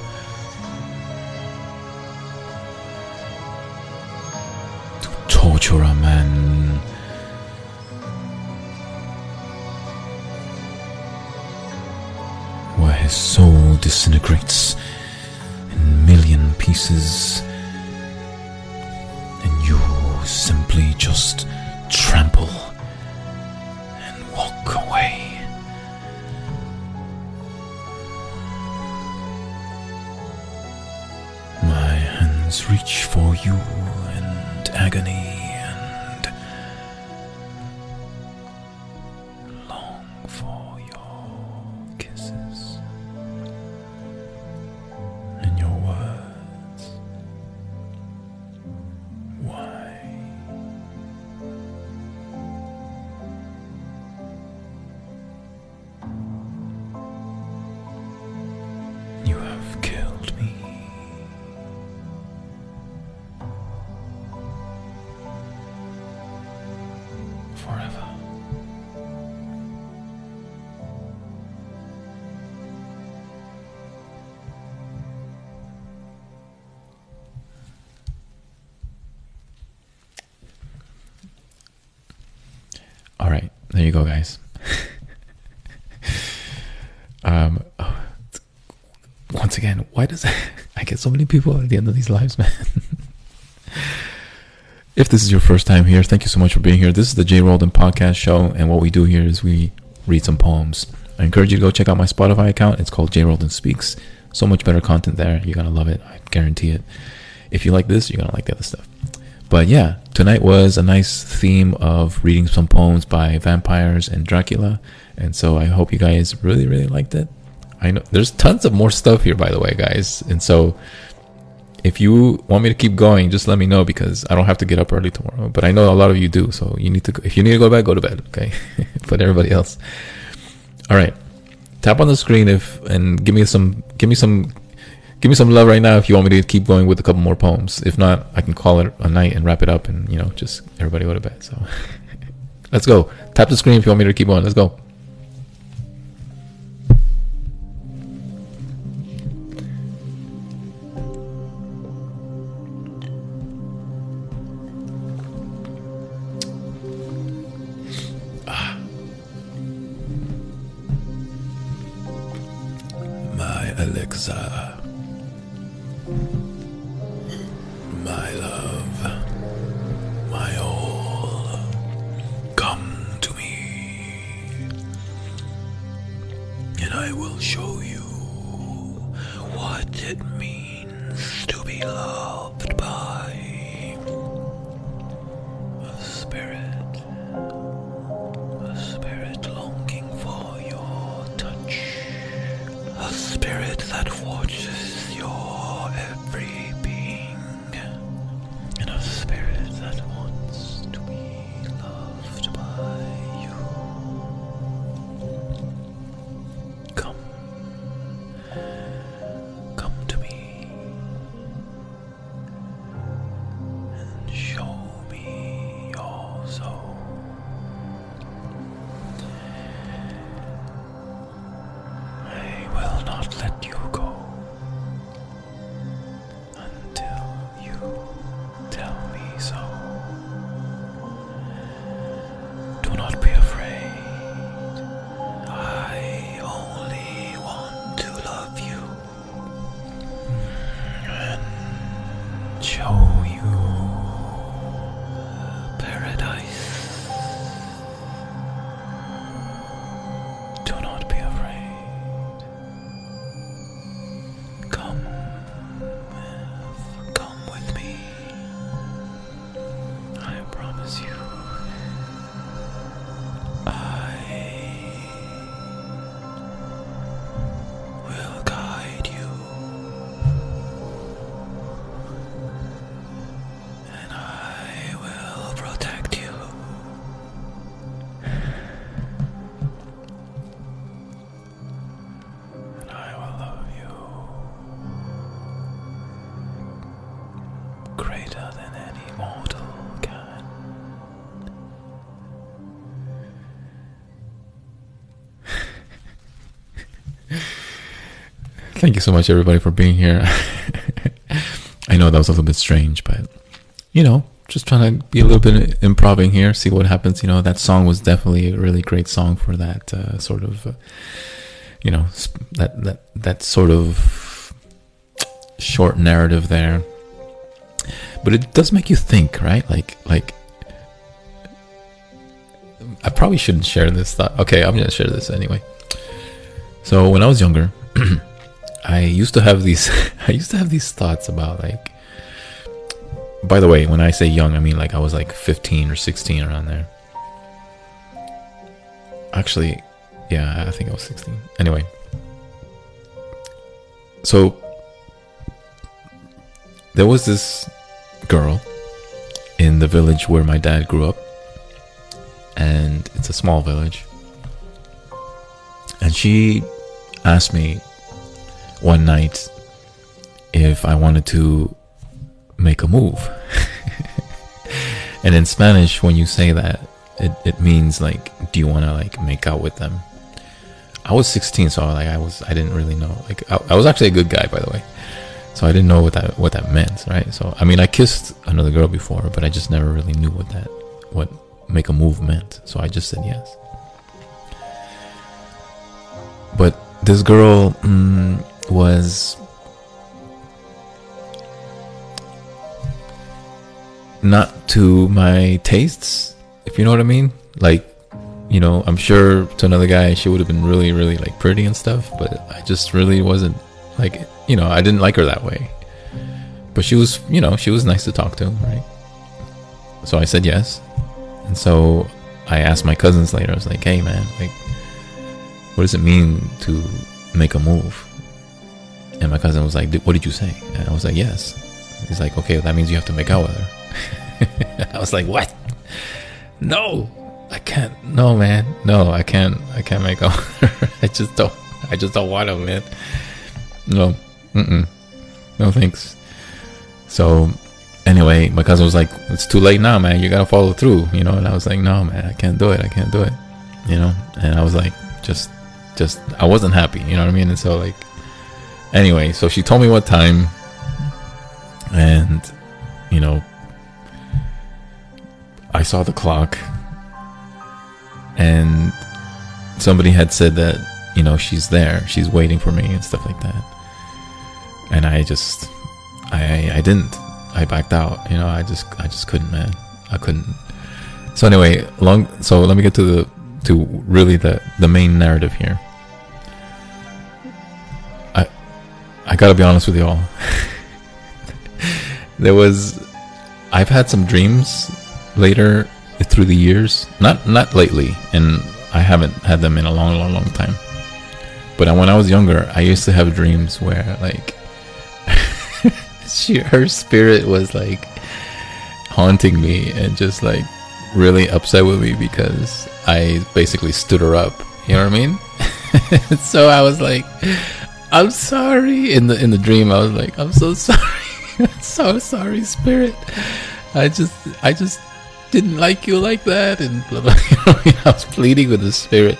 Once again, why does [laughs] I get so many people at the end of these lives, [laughs] man? if this is your first time here, thank you so much for being here. This is the J Roldan Podcast Show, and what we do here is we read some poems. I encourage you to go check out my Spotify account. It's called J Roldan Speaks. So much better content there. You're gonna love it. I guarantee it. If you like this, you're gonna like the other stuff. But yeah, tonight was a nice theme of reading some poems by vampires and Dracula, and so I hope you guys really, really liked it. I know there's tons of more stuff here, by the way, guys, and so if you want me to keep going, just let me know because I don't have to get up early tomorrow. But I know a lot of you do, so you need to. If you need to go bed, go to bed. Okay, [laughs] but everybody else, all right. Tap on the screen if and give me some, give me some, give me some love right now if you want me to keep going with a couple more poems. If not, I can call it a night and wrap it up, and you know, just everybody go to bed. So [laughs] let's go. Tap the screen if you want me to keep going. Let's go. Alexa. Thank you so much, everybody, for being here. [laughs] I know that was a little bit strange, but you know, just trying to be a little bit improving here, see what happens. You know, that song was definitely a really great song for that uh, sort of, uh, you know, that that that sort of short narrative there. But it does make you think, right? Like, like I probably shouldn't share this thought. Okay, I'm gonna share this anyway. So when I was younger, [clears throat] I used to have these. [laughs] I used to have these thoughts about like. By the way, when I say young, I mean like I was like 15 or 16 around there. Actually, yeah, I think I was 16. Anyway, so there was this girl in the village where my dad grew up, and it's a small village. And she asked me one night if I wanted to make a move. [laughs] and in Spanish, when you say that, it, it means like, do you want to like make out with them? I was 16, so like I was, I didn't really know. Like I, I was actually a good guy, by the way. So I didn't know what that what that meant, right? So I mean, I kissed another girl before, but I just never really knew what that what make a move meant. So I just said yes. But this girl mm, was not to my tastes, if you know what I mean. Like, you know, I'm sure to another guy she would have been really, really like pretty and stuff, but I just really wasn't like, you know, I didn't like her that way. But she was, you know, she was nice to talk to, right? So I said yes. And so I asked my cousins later, I was like, hey man, like, what does it mean to make a move? And my cousin was like, "Did- what did you say? And I was like, yes. He's like, okay, that means you have to make out with her. [laughs] I was like, what? No, I can't. No, man. No, I can't. I can't make out. [laughs] I just don't. I just don't want to, man. No. Mm-mm. No thanks. So anyway, my cousin was like, "It's too late now, man. You gotta follow through," you know. And I was like, "No, man, I can't do it. I can't do it," you know. And I was like, just, just, I wasn't happy, you know what I mean. And so like, anyway, so she told me what time, and you know, I saw the clock, and somebody had said that you know she's there, she's waiting for me and stuff like that. and I just I I didn't. I backed out. You know, I just I just couldn't, man. I couldn't. So anyway, long. So let me get to the to really the the main narrative here. I gotta be honest with y'all. [laughs] there was I've had some dreams later through the years. Not not lately, and I haven't had them in a long, long, long time. But when I was younger, I used to have dreams where like [laughs] she her spirit was like haunting me and just like really upset with me because I basically stood her up. You know what I mean? [laughs] so I was like, I'm sorry. In the in the dream, I was like, I'm so [laughs] sorry. So sorry, spirit. I just I just didn't like you like that and blah blah. [laughs] I was pleading with the spirit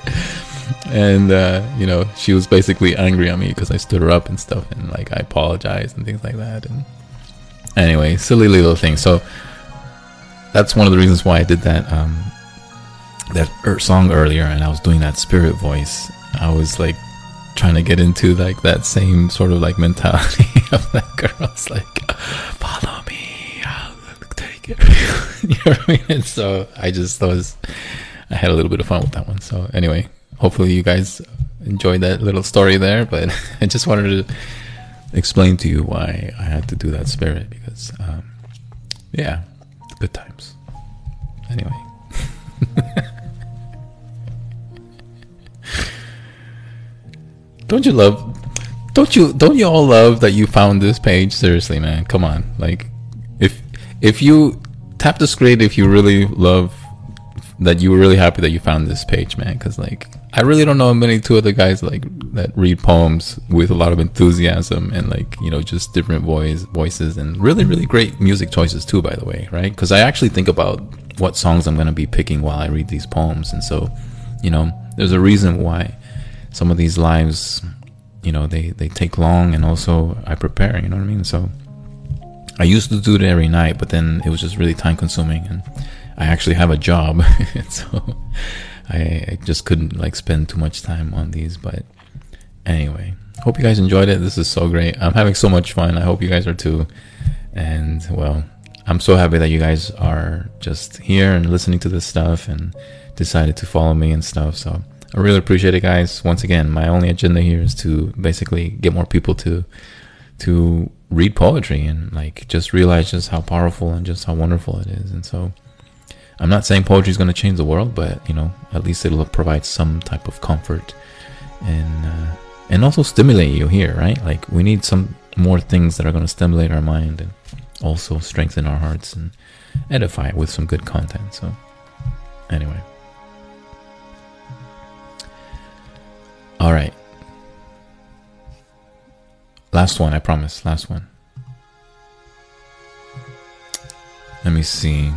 and uh, you know she was basically angry at me because I stood her up and stuff, and like I apologized and things like that. And anyway, silly little thing. So that's one of the reasons why I did that um, that er- song earlier, and I was doing that spirit voice. I was like trying to get into like that same sort of like mentality [laughs] of that girl. It's like, follow me, I'll take it. [laughs] you know what I mean? And so I just was, I had a little bit of fun with that one. So anyway, hopefully you guys enjoyed that little story there. But [laughs] I just wanted to explain to you why I had to do that spirit because, um, yeah, good times. Anyway. Don't you love don't you don't you all love that you found this page seriously man come on like if if you tap the screen if you really love that you were really happy that you found this page man because like I really don't know many two other guys like that read poems with a lot of enthusiasm and like you know just different voice voices and really really great music choices too. By the way, right? Because I actually think about what songs I'm gonna be picking while I read these poems, and so you know there's a reason why some of these lives you know they they take long and also I prepare. You know what I mean? So I used to do it every night, but then it was just really time consuming and I actually have a job, [laughs] so I, I just couldn't like spend too much time on these. But anyway, hope you guys enjoyed it. This is so great. I'm having so much fun. I hope you guys are too. And well, I'm so happy that you guys are just here and listening to this stuff and decided to follow me and stuff. So I really appreciate it, guys. Once again, my only agenda here is to basically get more people to to read poetry and like just realize just how powerful and just how wonderful it is. And so I'm not saying poetry is going to change the world, but you know, at least it'll provide some type of comfort and uh, and also stimulate you here, right? Like we need some more things that are going to stimulate our mind and also strengthen our hearts and edify with some good content. So, anyway, all right. Last one, I promise. Last one. Let me see.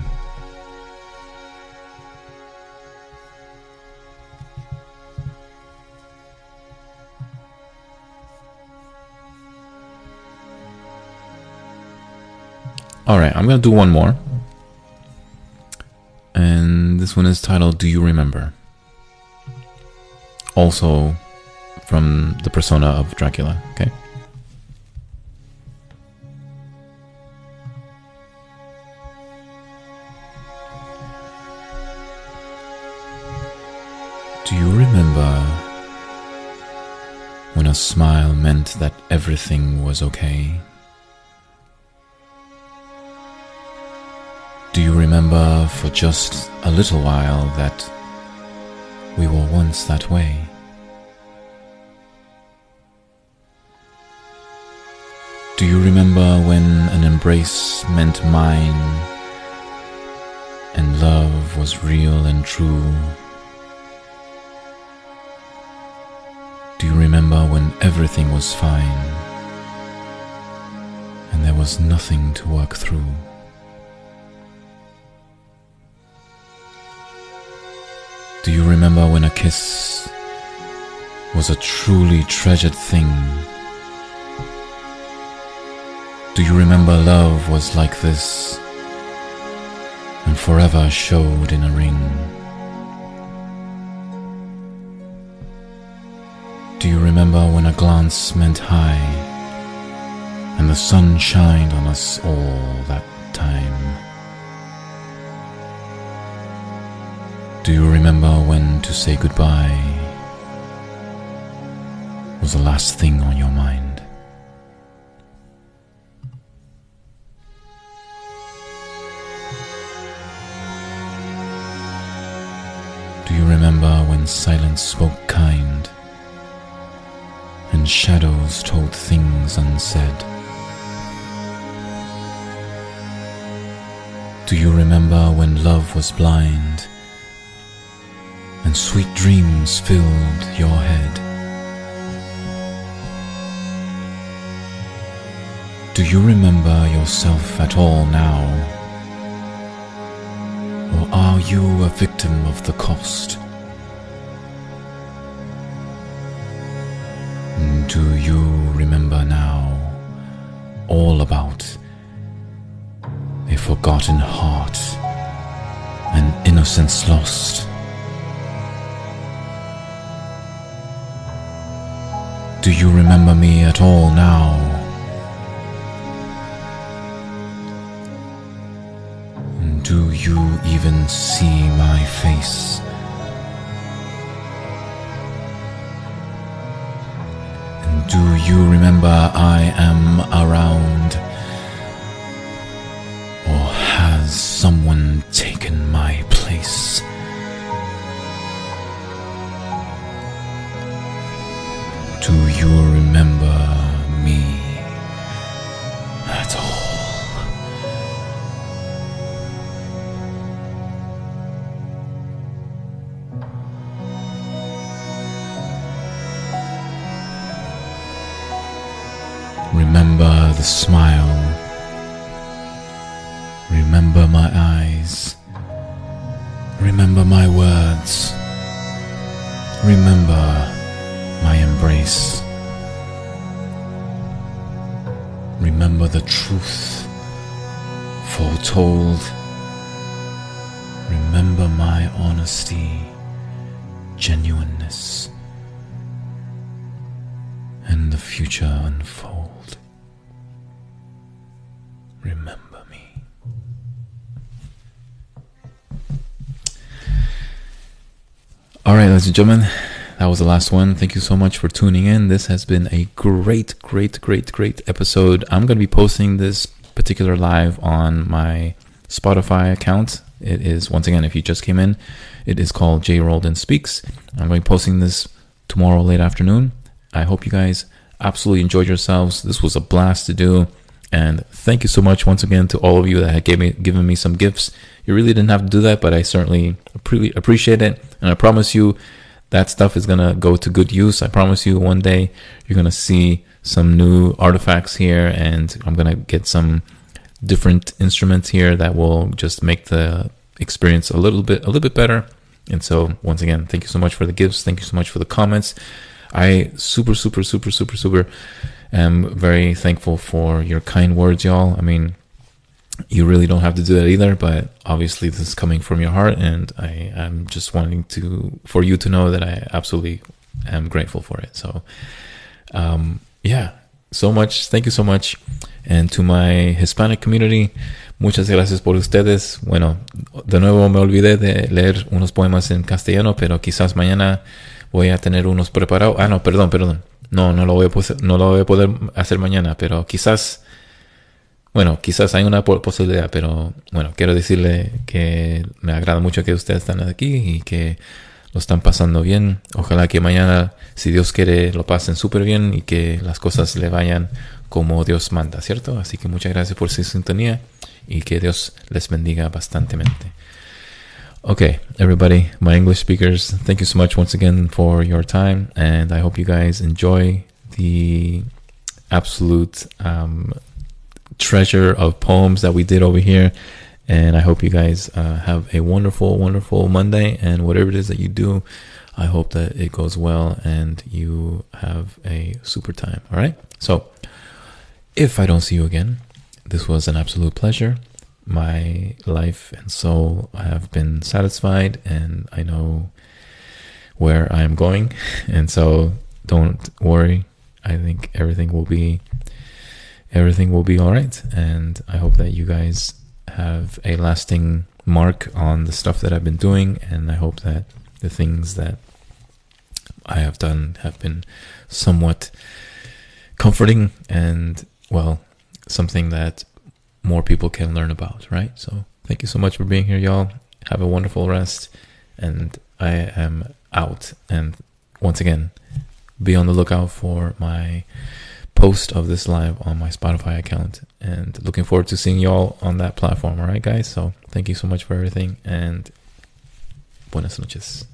All right, I'm going to do one more. And this one is titled Do You Remember? Also from the persona of Dracula, okay? Do you remember when a smile meant that everything was okay? Do you remember for just a little while that we were once that way? Do you remember when an embrace meant mine and love was real and true? Do you remember when everything was fine and there was nothing to work through? Do you remember when a kiss was a truly treasured thing? Do you remember love was like this and forever showed in a ring? Do you remember when a glance meant high And the sun shined on us all that time. Do you remember when to say goodbye was the last thing on your mind? Do you remember when silence spoke kind and shadows told things unsaid? Do you remember when love was blind and sweet dreams filled your head? Do you remember yourself at all now? Or are you a victim of the cost? Do you remember now all about a forgotten heart and innocence lost? Do you remember me at all now? Do you even see my face? And do you remember I am around? Or has someone taken my place? Smile. Remember my eyes. Remember my words. Remember my embrace. Remember the truth foretold. Remember my honesty, genuineness, and the future unfold. Remember me. All right, ladies and gentlemen, that was the last one. Thank you so much for tuning in. This has been a great, great, great, great episode. I'm going to be posting this particular live on my Spotify account. It is, once again, if you just came in, it is called J. Roldan Speaks. I'm going to be posting this tomorrow late afternoon. I hope you guys absolutely enjoyed yourselves. This was a blast to do. And thank you so much once again to all of you that had gave me, given me some gifts. You really didn't have to do that, but I certainly appre- appreciate it. And I promise you, that stuff is going to go to good use. I promise you one day you're going to see some new artifacts here and I'm going to get some different instruments here that will just make the experience a little bit a little bit better. And so once again, thank you so much for the gifts. Thank you so much for the comments. I super super super super super am very thankful for your kind words, y'all. I mean, you really don't have to do that either, but obviously this is coming from your heart, and I am just wanting to for you to know that I absolutely am grateful for it. So, um, yeah, so much. Thank you so much, and to my Hispanic community, muchas gracias por ustedes. Bueno, de nuevo me olvidé de leer unos poemas en castellano, pero quizás mañana voy a tener unos preparados. Ah, no, perdón, perdón. No, no lo voy a, no lo voy a poder hacer mañana, pero quizás bueno, quizás hay una po- posibilidad, pero bueno, quiero decirle que me agrada mucho que ustedes están aquí y que lo están pasando bien. Ojalá que mañana, si Dios quiere, lo pasen súper bien y que las cosas le vayan como Dios manda, ¿cierto? Así que muchas gracias por su sintonía y que Dios les bendiga bastantemente. Okay, everybody, my English speakers, thank you so much once again for your time, and I hope you guys enjoy the absolute um, treasure of poems that we did over here. And I hope you guys uh, have a wonderful, wonderful Monday. And whatever it is that you do, I hope that it goes well and you have a super time. All right. So if I don't see you again, this was an absolute pleasure. My life and soul have been satisfied, and I know where I am going. [laughs] And so don't worry. I think everything will be everything will be all right. And I hope that you guys have a lasting mark on the stuff that I've been doing. And I hope that the things that I have done have been somewhat comforting and, well, something that more people can learn about, right? So thank you so much for being here, y'all. Have a wonderful rest. And I am out. And once again, be on the lookout for my post of this live on my Spotify account. And looking forward to seeing y'all on that platform. All right, guys. So thank you so much for everything. And buenas noches.